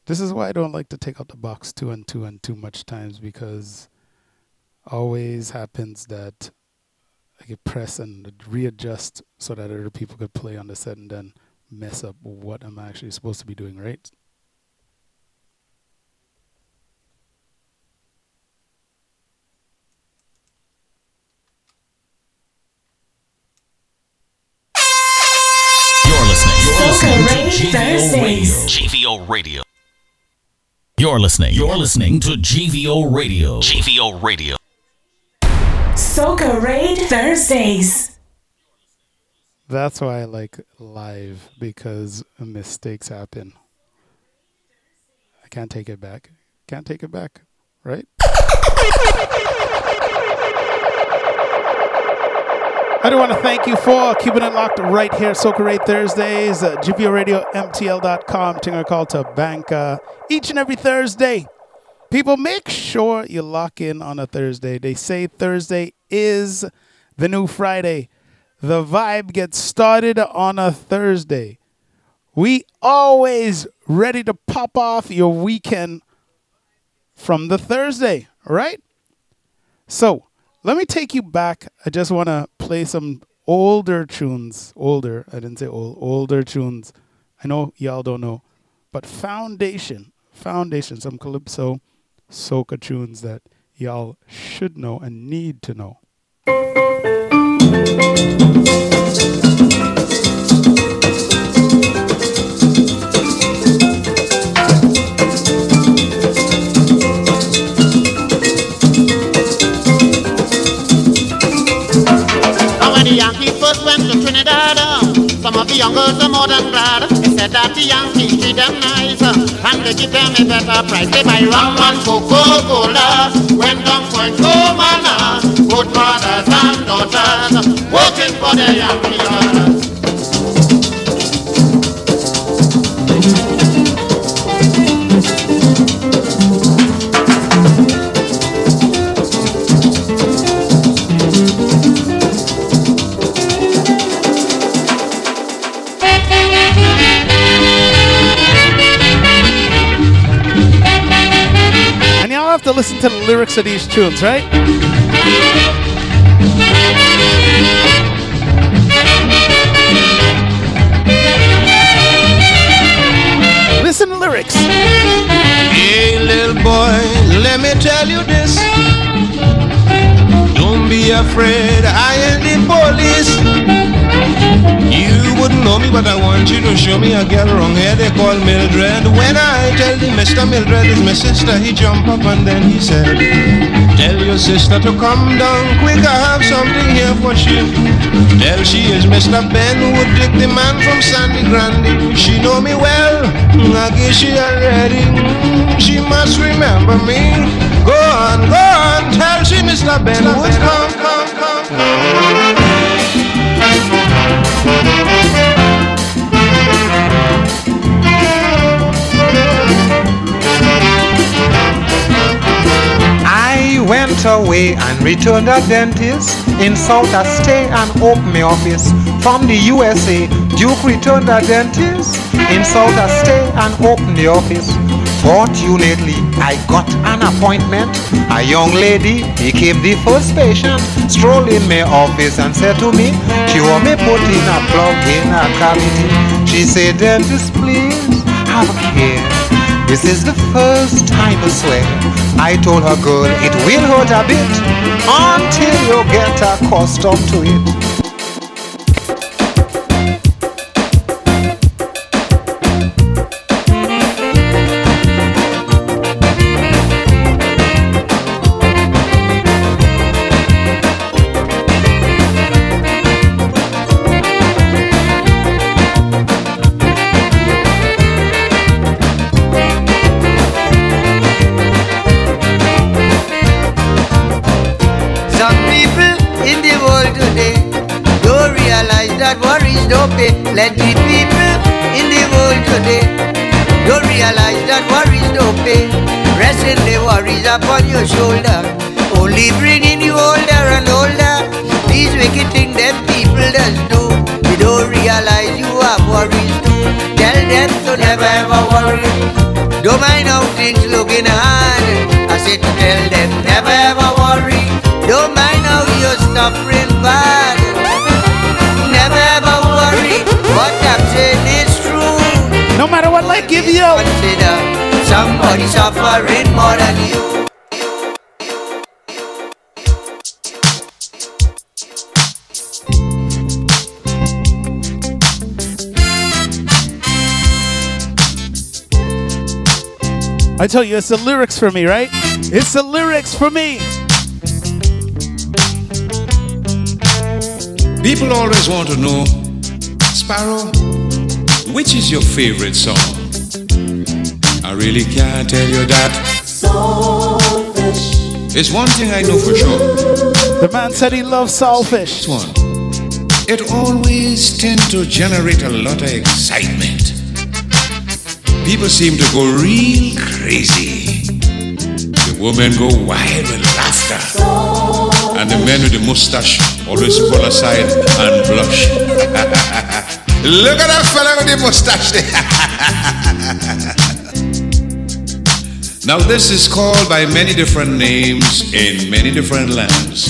This is why I don't like to take out the box two and two and too much times because always happens that I could press and readjust so that other people could play on the set and then mess up what I'm actually supposed to be doing, right? You're listening, You're listening Soca to Ready GVO Radio. Thursdays. GVO Radio. You're listening. You're listening to GVO Radio. GVO Radio. Soca Raid Thursdays. That's why I like live because mistakes happen. I can't take it back. Can't take it back, right? (laughs) I do want to thank you for keeping it locked right here. Soca Raid Thursdays, uh, GVO Radio, MTL.com, Tinger Call to Bank uh, each and every Thursday. People, make sure you lock in on a Thursday. They say Thursday is the new Friday. The vibe gets started on a Thursday. We always ready to pop off your weekend from the Thursday, right? So, let me take you back. I just want to play some older tunes. Older, I didn't say old, older tunes. I know y'all don't know, but foundation, foundation, some calypso, soca tunes that y'all should know and need to know. The young girls are more than glad. They said that the Yankees treat them nice, and they give them a better price. They buy rum and Coca-Cola, when down Point Cumana, good fathers and daughters, working for their Yankee brothers. To listen to the lyrics of these tunes, right? Listen to lyrics. Hey, little boy, let me tell you this. Don't be afraid, I am the police. You wouldn't know me, but I want you to show me a girl wrong here they call Mildred. When I tell the Mr. Mildred is my sister, he jump up and then he said, Tell your sister to come down quick, I have something here for she. Tell she is Mr. Ben Wood Dick, the man from Sangre Grande. She know me well, I guess she already. She must remember me. Go on, go on, tell she Mr. Wood, come, come, come. I went away and returned a dentist in South I stay and open my office from the USA. Duke returned a dentist in South I stay and open the office. Fortunately, I got an appointment. A young lady became the first patient. Strolled in my office and said to me, she want me put in a plug in a cavity. She said, dentist, please have a care. This is the first time I swear. I told her, girl, it will hurt a bit until you get accustomed to it. Don't mind how things looking hard. I said to tell them never ever worry. Don't mind how you're suffering bad. Never ever worry. What I'm saying is true. No matter what life give you. Consider somebody suffering more than you. I tell you, it's the lyrics for me, right? It's the lyrics for me. People always want to know, Sparrow, which is your favorite song? I really can't tell you that. It's one thing I know for sure. The man said he loves saltfish. One. It always tend to generate a lot of excitement. People seem to go real crazy. The women go wild with laughter. And the men with the mustache always pull aside and blush. (laughs) Look at that fella with the mustache (laughs) now, this is called by many different names in many different lands.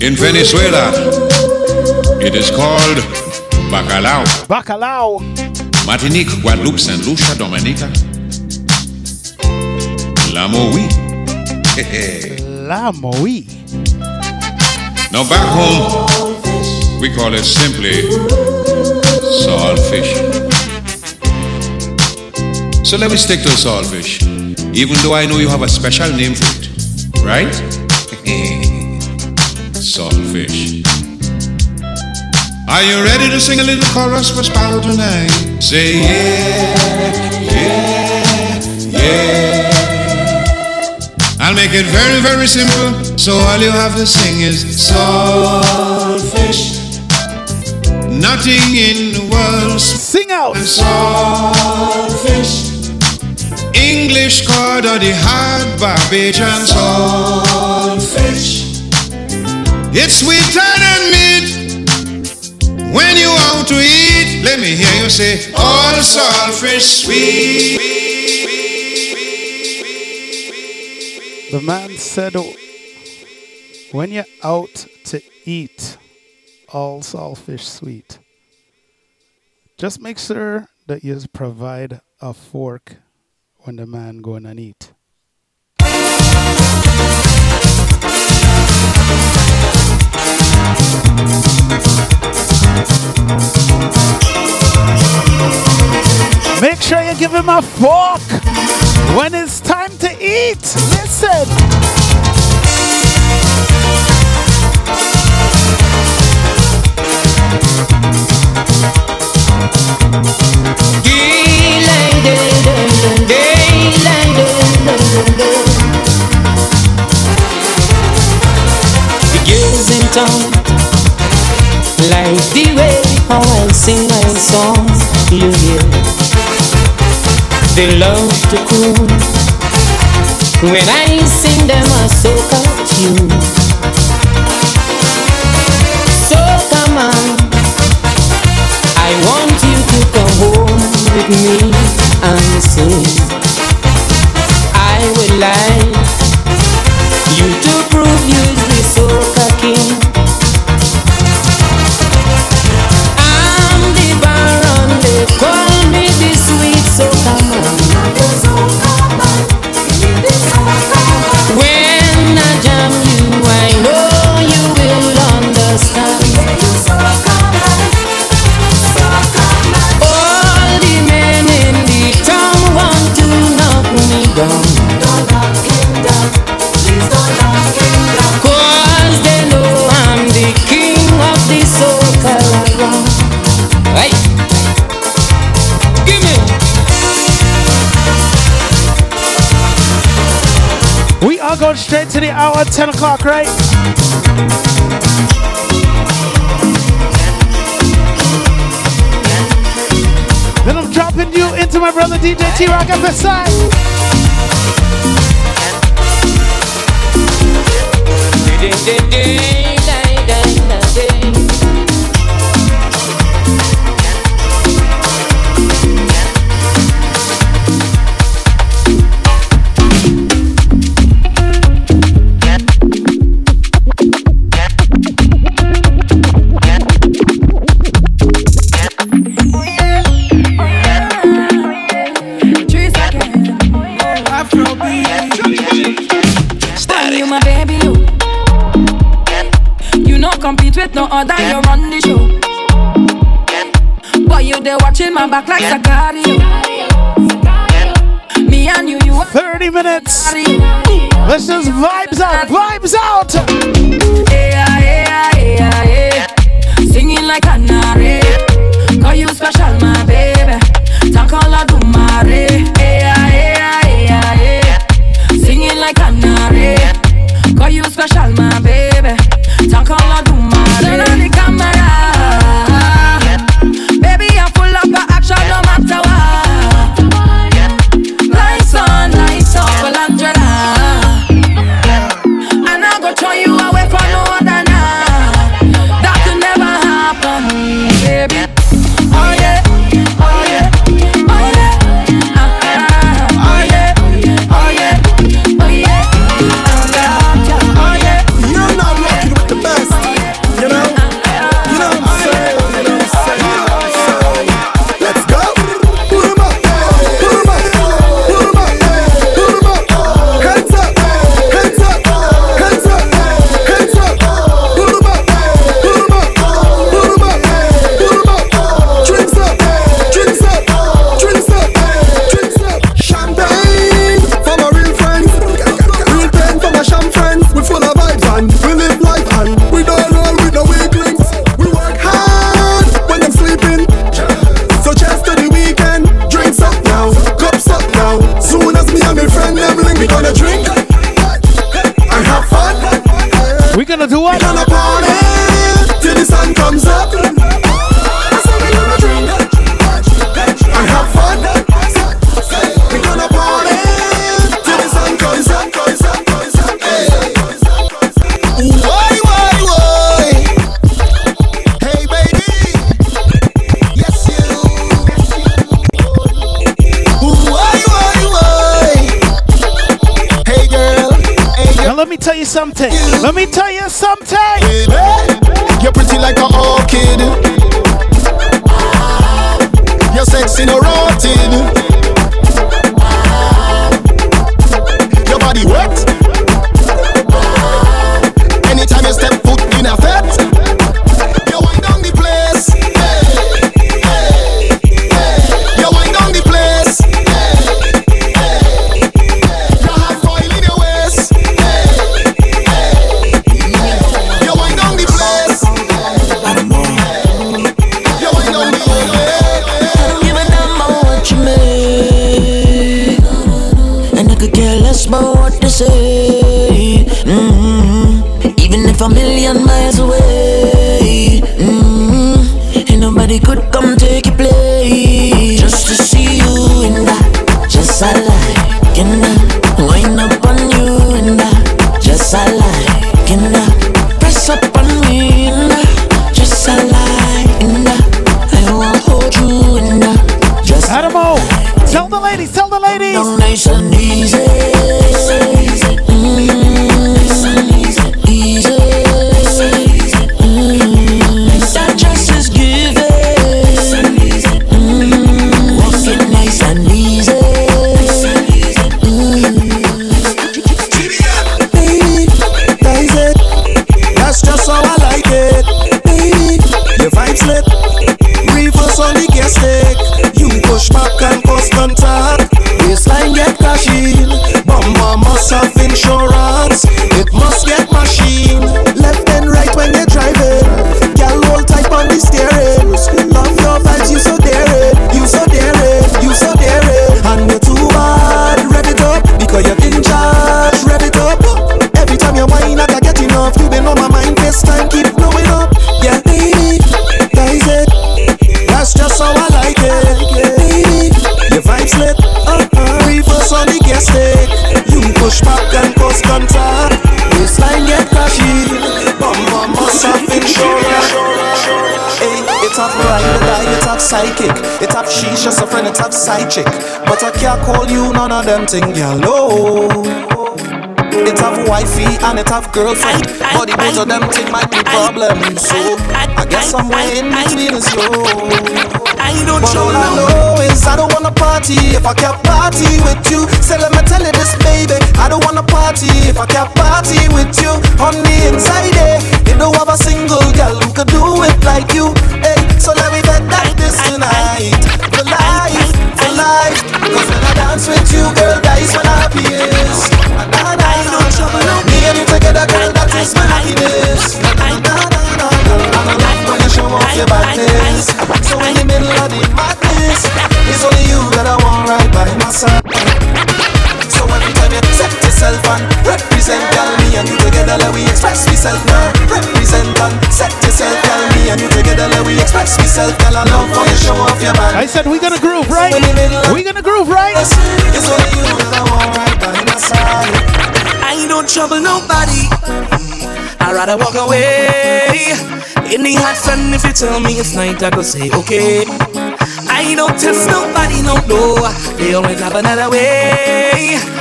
In Venezuela, it is called bacalao. Bacalao. Martinique, Guadeloupe, Saint Lucia, Dominica. La Moui. La Moui. Now back home, we call it simply saltfish. So let me stick to saltfish, even though I know you have a special name for it, right? (laughs) saltfish. Are you ready to sing a little chorus for Sparrow tonight? Say yeah, yeah, yeah. I'll make it very, very simple. So all you have to sing is saltfish. Nothing in the world. Sing out. Saltfish. English cod or the hard Barbadian saltfish. It's sweeter than meat. When you out to eat, let me hear you say, all saltfish sweet. The man said, when you're out to eat, all saltfish sweet. Just make sure that you provide a fork when the man going and eat. Make sure you give him a fork when it's time to eat. Listen. The girls in town like the way how I sing my songs. You hear? They love to cool when I sing them a soca tune. So come on, I want you to come home with me and sing. I would like you to prove you're the soca soca straight to the hour 10 o'clock, right? Then I'm dropping you into my brother DJ T Rock FSI. Three no other, you run the show. But you there watching my back like Sakario. Me and you, you 30 minutes. Let's just vibes out, vibes out. Singing like canary. Call you special, my baby. Talk all I do, Marie. something. Let me tell you something. sé. side chick. But I can't call you none of them thing, hello. It have wifey and it have girlfriend, but the both of them thing might be problem. So I guess somewhere in between is low. I don't but all I know is I don't wanna party if I can't party with you. Say let me tell you this, baby, I don't wanna party if I can't party with you. On the inside, eh, you don't have a single girl who could do it like you. Eh, so let me get that this tonight. The light life. Cause when I dance with you, girl, that is. I know. Me and you together, girl, that is my happiness. I when you show. So in the middle of the madness, it's only you that I want right by my side and represent. Me and you together, let we express now. Represent and set yourself. Me and you together, let we express. I love show off your. I said we gonna groove, right? We gonna groove, right? It's only you that I want right by my side. I don't trouble nobody. I rather walk away. In the hot sun, if you tell me it's night, I go say okay. I don't test nobody, no, no. They always have another way.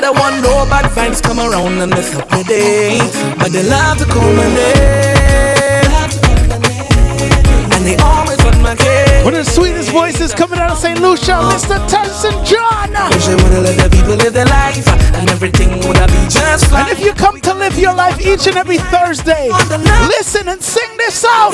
I don't want no bad vibes come around and mess up my day. But they love to call my name. And they always want my case. One of the sweetest voices coming out of St. Lucia, Mr. Tyson John. Wish I wanna let the people live their life and everything would have be just fine. And if you come to live your life each and every Thursday, listen and sing this out.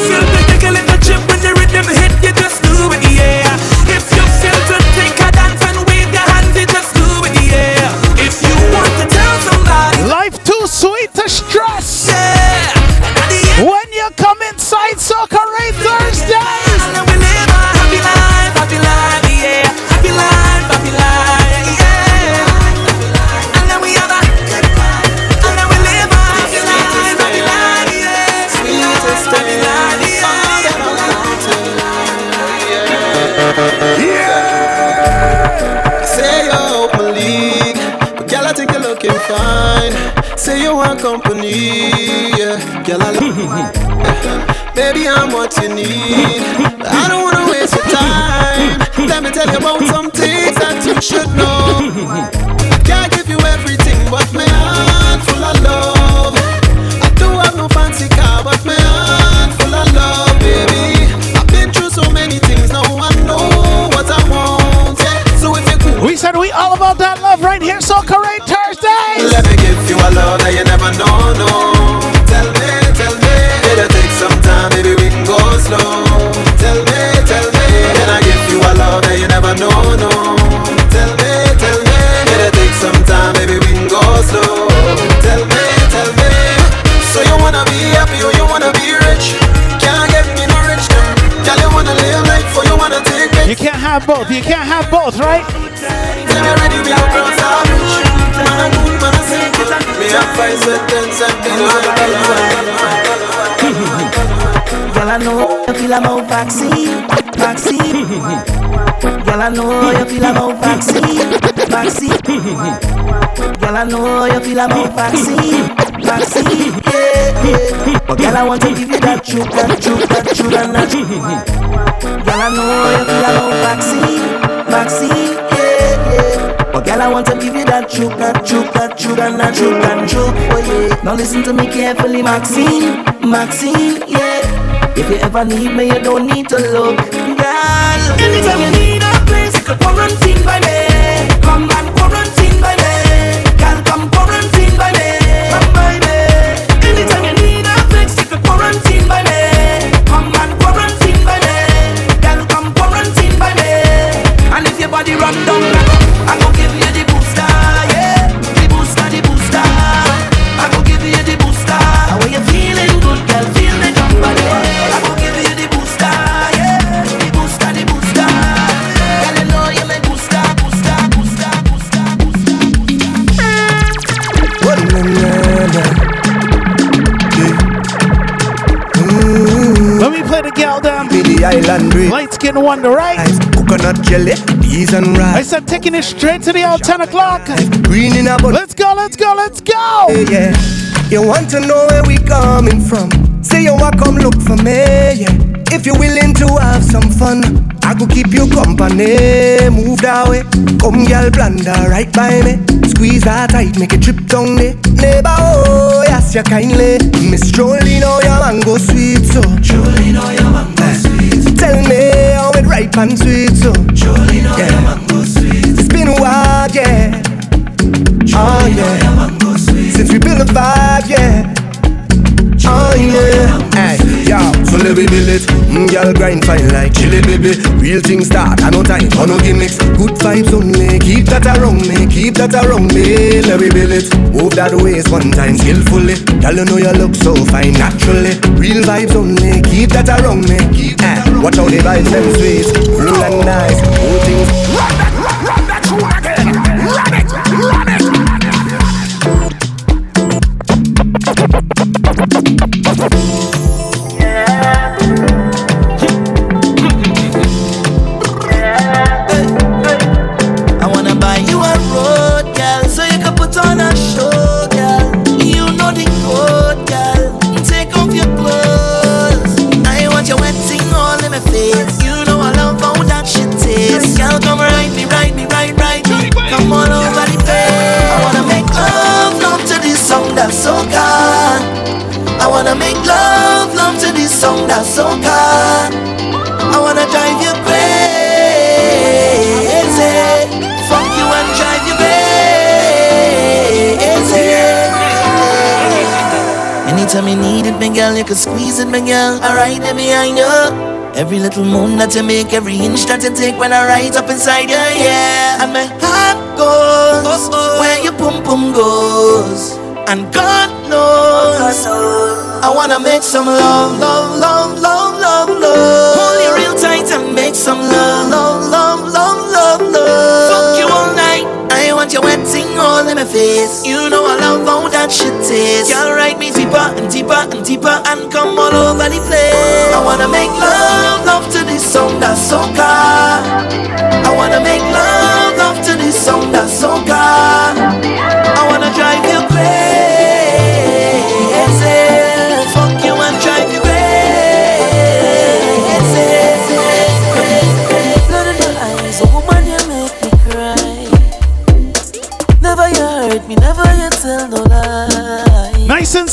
Vaccine, vaccine. Girl, I know you feel about vaccine, vaccine. Girl, I know you feel about vaccine, vaccine. Yeah, yeah. But girl, I want to give you that truth, that truth, that truth, and that. Girl, I know you feel about vaccine, vaccine. Yeah, yeah. But girl, I want to give you that truth, that truth, that truth, and that truth, and truth. Oh yeah. Now listen to me carefully, Maxine, Maxine. Yeah. If you ever need me, you don't need to look, girl. Anytime you need a place, you can quarantine by me. Come and the island breeze. Light skin wonder, right? Coconut jelly, peas and rice. I said taking it straight to the old 10 o'clock. Green in a bottle. Let's go, let's go, let's go. Yeah, yeah. you want to know where we coming from? Say you want to come look for me. Yeah, if you're willing to have some fun, I go keep you company. Move that way, come girl, blunder right by me. Squeeze that tight, make it trip down there. Neighbor, oh yes, you kindly. Miss Jolene, oh your mango sweet so. Jolene, oh your mango sweet. Tell me how it ripe and sweet so. Jolene, oh your mango sweet. It's been a while, yeah. Oh yeah. Since we built a vibe, yeah. Oh yeah. Hey, yo, so let me build it. Mm, girl grind fine like chili baby. Real things start, I no time for no gimmicks. Good vibes only, keep that around me, keep that around me. Let me build it. Move that waist one time skillfully. Girl, you know you look so fine naturally. Real vibes only, keep that around me. Keep that around Watch how the vibes them sweet, cool and nice. All things. Can squeeze it, my girl. I ride it behind you. Every little move that you make, every inch that you take when I ride up inside you, yeah. And my heart goes where your pum pum goes. And God knows I wanna make some love, love, love, love, love, love. Hold you real tight and make some love, love, love, love, love, love. All in my face. You know I love how that shit tastes. Girl, ride me deeper and deeper and deeper and come all over the place. I wanna make love, love to this song that's so cold. I wanna make love, love to this song that's so cold. I wanna drive you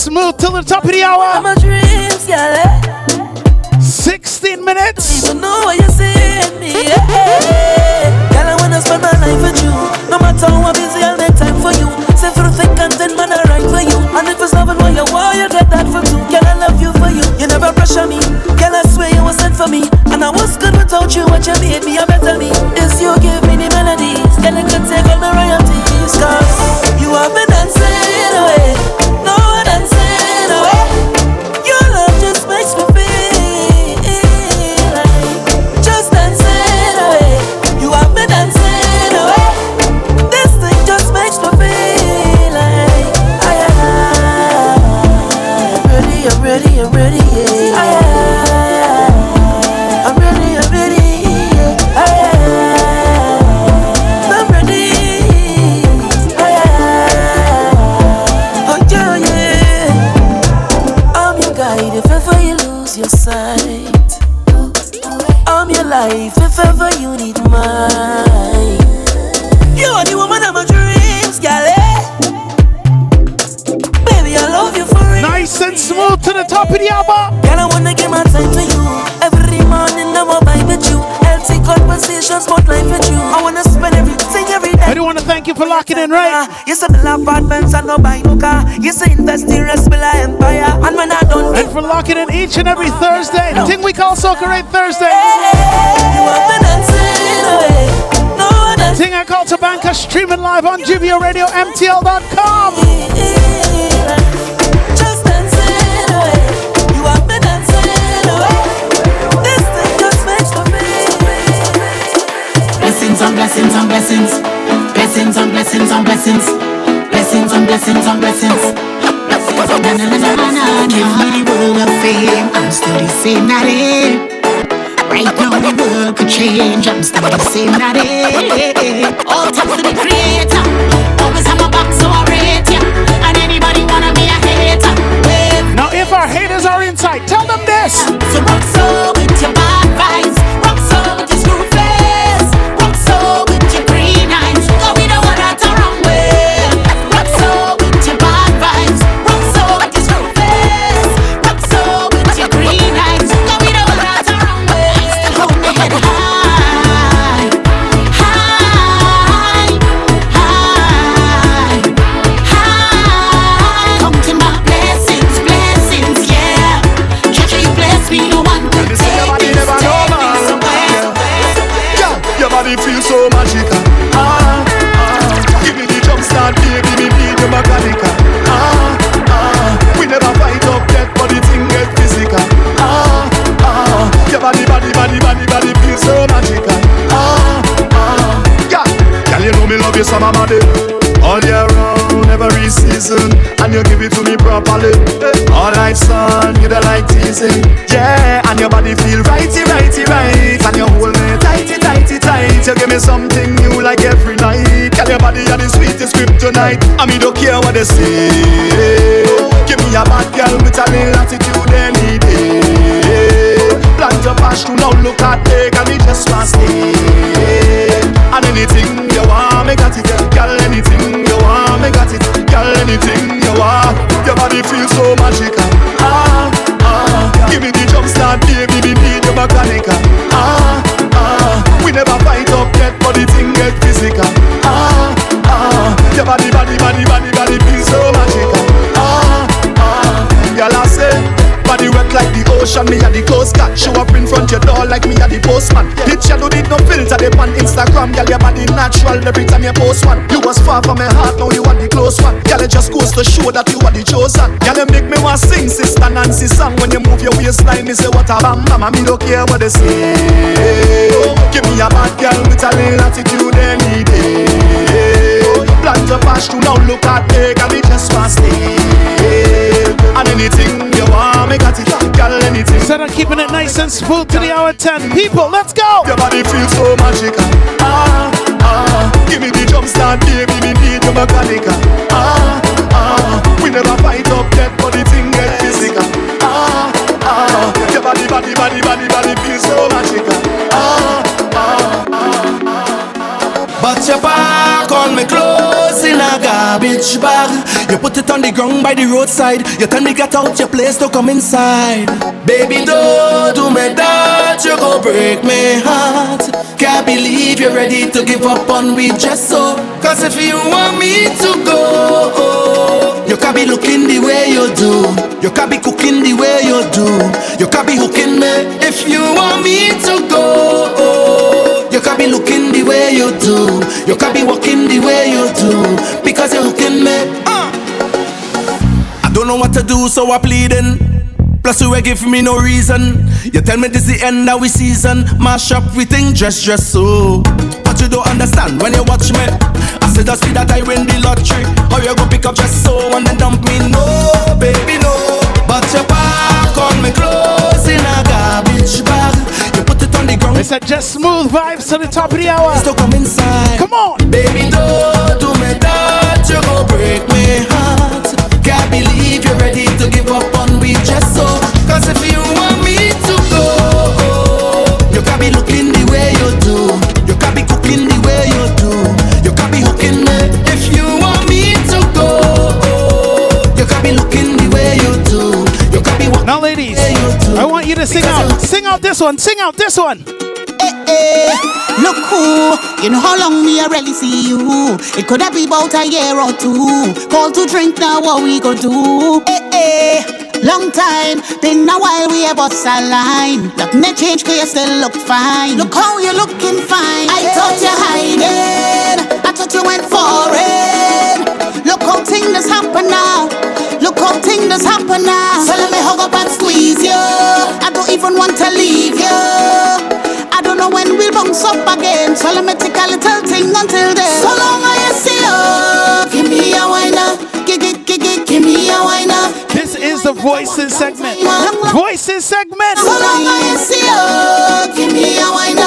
smooth till the top of the hour. My dreams, girl. eh? 16 minutes. Even know what you see in me. Yeah. Girl, I wanna spend my life with you. No matter how busy, I'll make time for you. Say through thick and thin, man, I write for you. And if it's loving what you want, you get that for two. Girl, I love you for you. You never pressure me. Girl, I swear you were sent for me. And I was good without you. What you made me a better me. Locking in, right? You say me love apartments and no buy no car. You say invest in rest me like empire. And when I don't And for locking in each and every Thursday. The thing we call Soca Raid Thursday. You have been dancing away. No one Thing I call Tabanca streaming live on GVO Radio MTL.com. Just dancing away. You have been dancing away. This thing just makes me feel. Blessings on blessings on blessings. Blessings on blessings on blessings. Blessings on blessings on blessings. Na, na, na, na, na, na. Give me the world of fame. I'm still the same, not it. Right now the world could change. I'm still the same, not it. All thanks to the creator. Always have my back, so I rate ya. And anybody wanna be a hater? Now, if our haters are inside, tell them this. So rock so teasing. Yeah, and your body feel righty, righty, right. And you hold me tighty, tighty, tight. You give me something new like every night. Girl, your body are the sweetest kryptonite. And me don't care what they say. Give me a bad girl with a little attitude any day. Plant your passion, now look at take, and me just want stay. And anything you want, me got it. Girl, anything you want, me got it. Girl, anything you want. Your body feels so magical. Me a the postman. Picture no need no filter, they on Instagram. Girl, your body natural every time you post one. You was far from my heart, now you are the close one. Girl, it just goes to show that you are the chosen. Girl, you make me want sing sister Nancy song when you move your waistline. Me say what a bam, mama, me don't care what they say. Give me a bad girl with a little attitude any day. Plan to pass to now look at me, girl, me just want stay. Instead of keeping it nice and smooth to the hour 10. People, let's go! Your body feels so magical. Ah, ah. Give me the jump start, baby, me need your mechanical. Garbage bag. You put it on the ground by the roadside. You tell me get out your place to come inside. Baby, don't do me that. You go break my heart. Can't believe you're ready to give up on me just so. Cause if you want me to go, you can't be looking the way you do. You can't be cooking the way you do. You can't be hooking me if you want me to go. You can be looking the way you do. You can be walking the way you do. Because you're hooking me. Uh. I don't know what to do, so I'm pleading. Plus you ain't give me no reason. You tell me this the end of we season. Mash up we think dress dress so. But you don't understand when you watch me. I said just be that I win the lottery. Or you go pick up just so and then dump me. No, baby, no. But your back on me clothes It's a just smooth vibes to the top of the hour. Still come inside. Come on. Baby, don't do me that. You go break my heart. Can't believe you're ready to give up on me just so. Cause if you want me to go, you can be looking the way you do. You can be cooking the way you do. You can be hooking me if you want me to go. You can be looking the way you do. You can be walking Now, ladies, I want you to sing out. Sing out this one. Sing out this one. Look who, you know how long me I really see you. It could have been about a year or two. Call to drink now, what we go do? Eh, eh, long time, been a while we have us a line. Nothing ain't changed, cause you still look fine. Look how you looking fine. I thought you hiding, I thought you went foreign. Look how things happen now. Look how things happen now. So let me hug up and squeeze you. I don't even want to leave you. I don't know when we'll bounce up again. So let me take a little thing until then. So long I see you. Give me a whiner. Uh. Give, give, give, give, give me a whiner. Uh. This is the voices segment. Voices segment. So long I see you. Give me a whiner. Uh.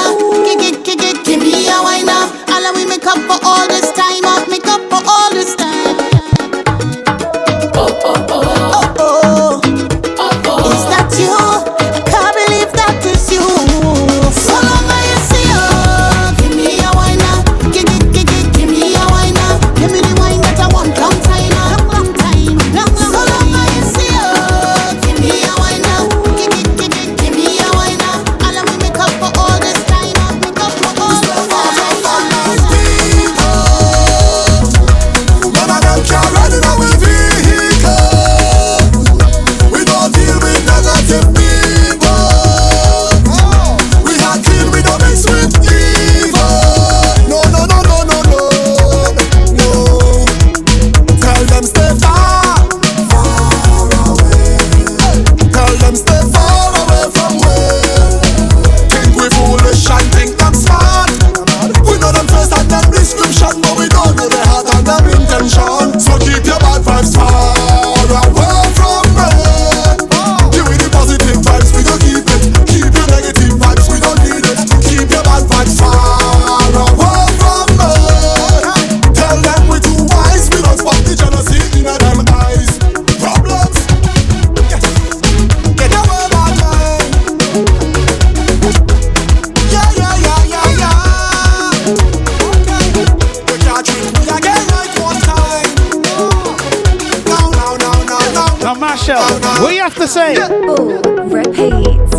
Michelle, what do you have to say? Repeat.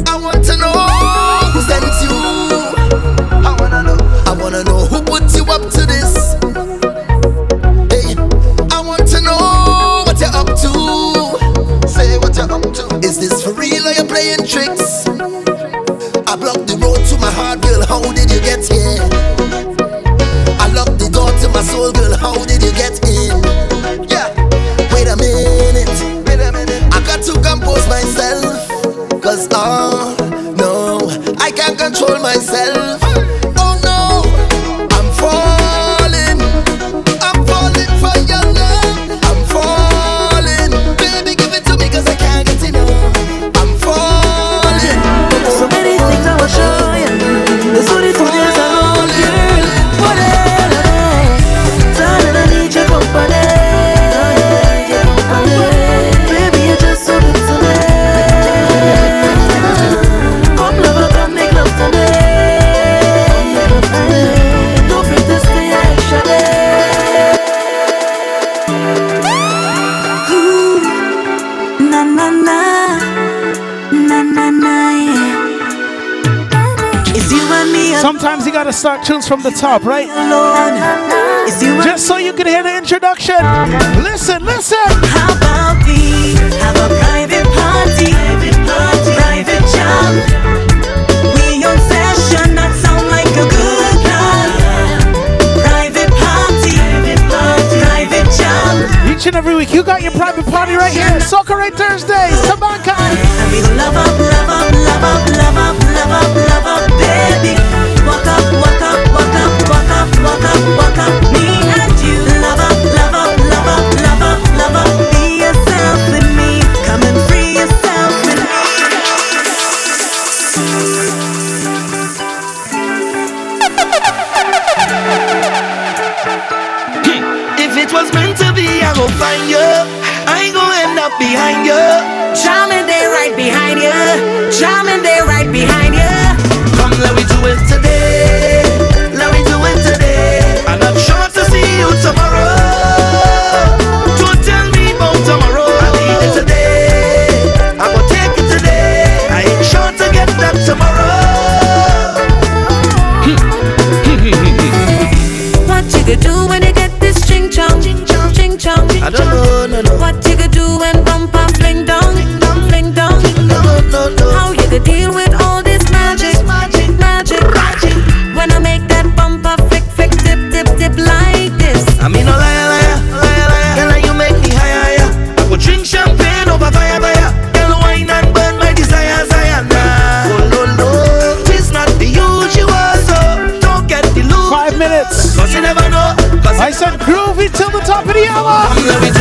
I want to know who sent you. I wanna know. I wanna know who put you up to this. Hey, I want to know what you're up to. Say what you're up to. Is this for real or you playing tricks? I blocked the road to my heart, girl. How did you get here? myself. tunes from the top, right? Just so you can hear the introduction. Listen, listen. How about we have a private party? Private party. Private job. Each and every week, you got your private party right here. Soca Raid Thursdays, Tabankai. And we love up, love up, love up, love up, love up, love up, baby it was meant to be, I go find you. I ain't gonna end up behind you.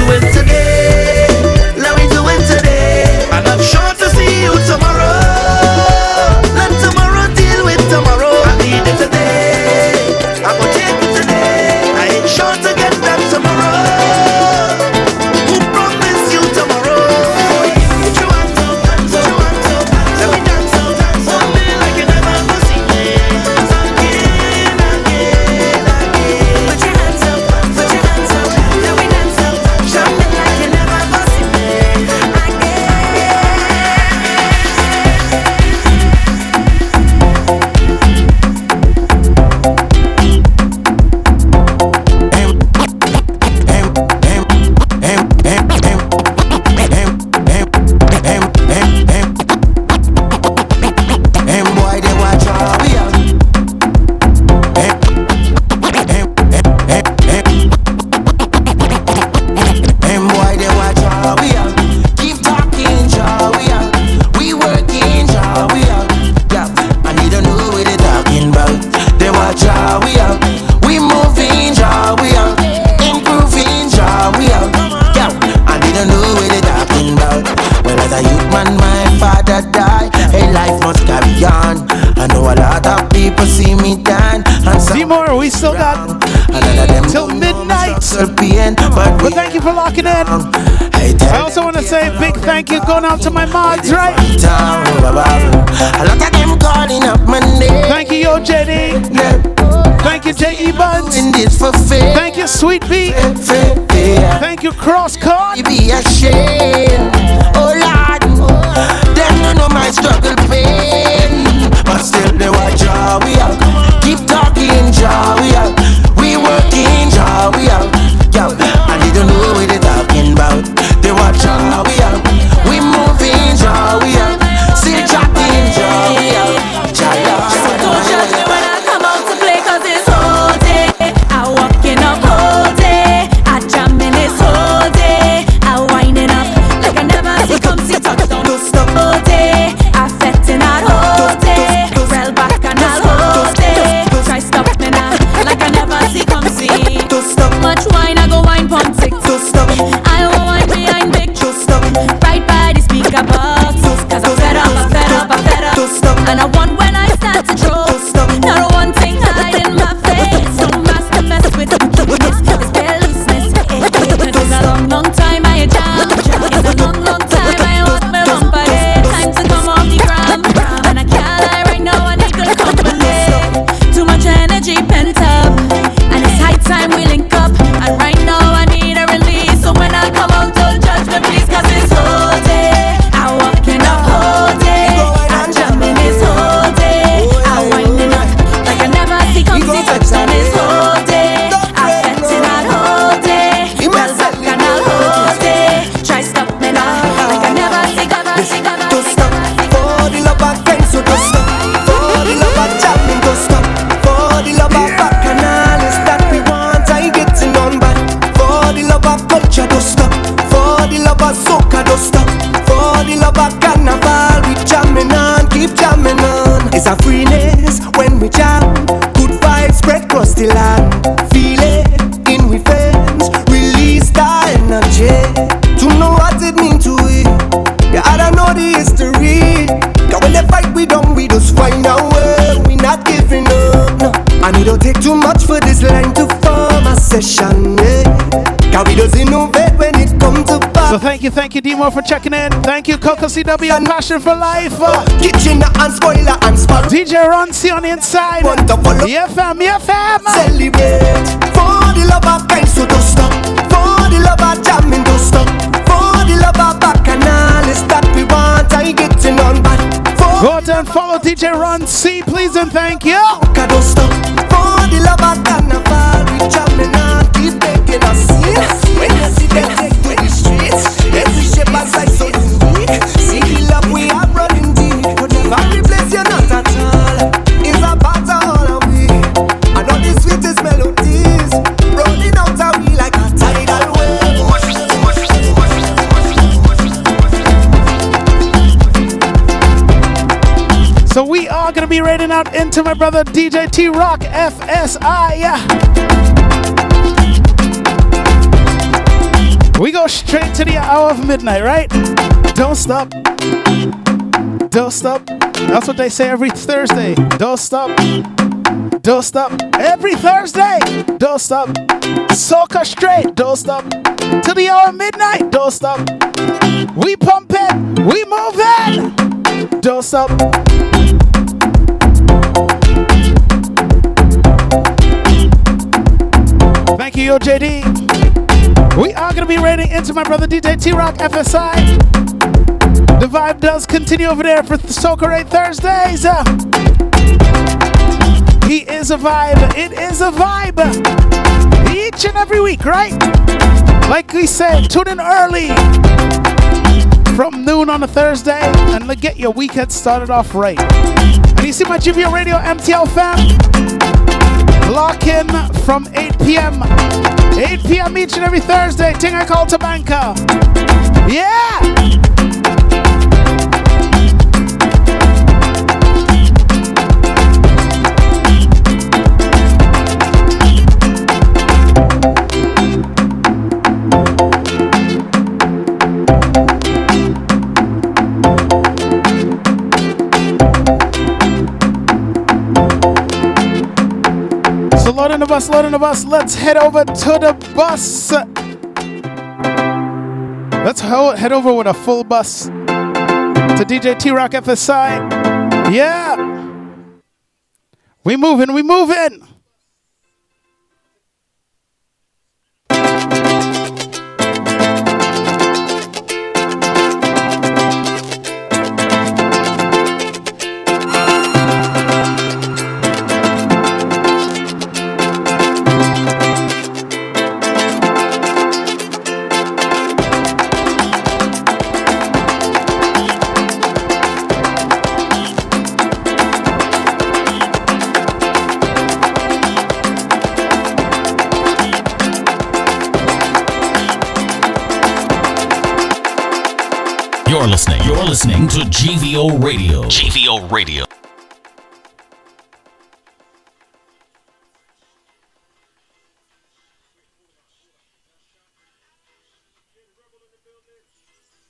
it today. out to my mods for this line to form a session. Yeah. Cause we just innovate when it comes to pop. So thank you, thank you, Demo, for checking in. Thank you, Coco CW and Passion for Life. Uh, Kitchen and spoiler and spot. DJ Ron C on the inside. Yeah, fam, yeah, fam. Celebrate for the love of kind, so don't stop. For the love of jamming, don't stop. For the love of bacchanal, that we want. I getting on. For Go out and follow DJ Ron C, please and thank you. The love of carnival, we out into my brother DJ T Rock FSI. We go straight to the hour of midnight, right? Don't stop. Don't stop. That's what they say every Thursday. Don't stop. Don't stop. Every Thursday. Don't stop. Soca straight. Don't stop. To the hour of midnight. Don't stop. We pump it. We move it. Don't stop. Thank you, Yo JD. We are going to be raiding into my brother DJ T Rock FSI. The vibe does continue over there for Soca Raid Thursdays. He is a vibe. It is a vibe. Each and every week, right? Like we said, tune in early from noon on a Thursday and get your weekend started off right. And you see my GVO Radio MTL fam? Lock in from 8 p.m. 8 p.m. each and every Thursday. Thing I call Tabanca. Yeah! So load in the bus, load in the bus. Let's head over to the bus. Let's ho- head over with a full bus to DJ T Rock FSI. Yeah. We moving, we moving. To GVO Radio. GVO Radio.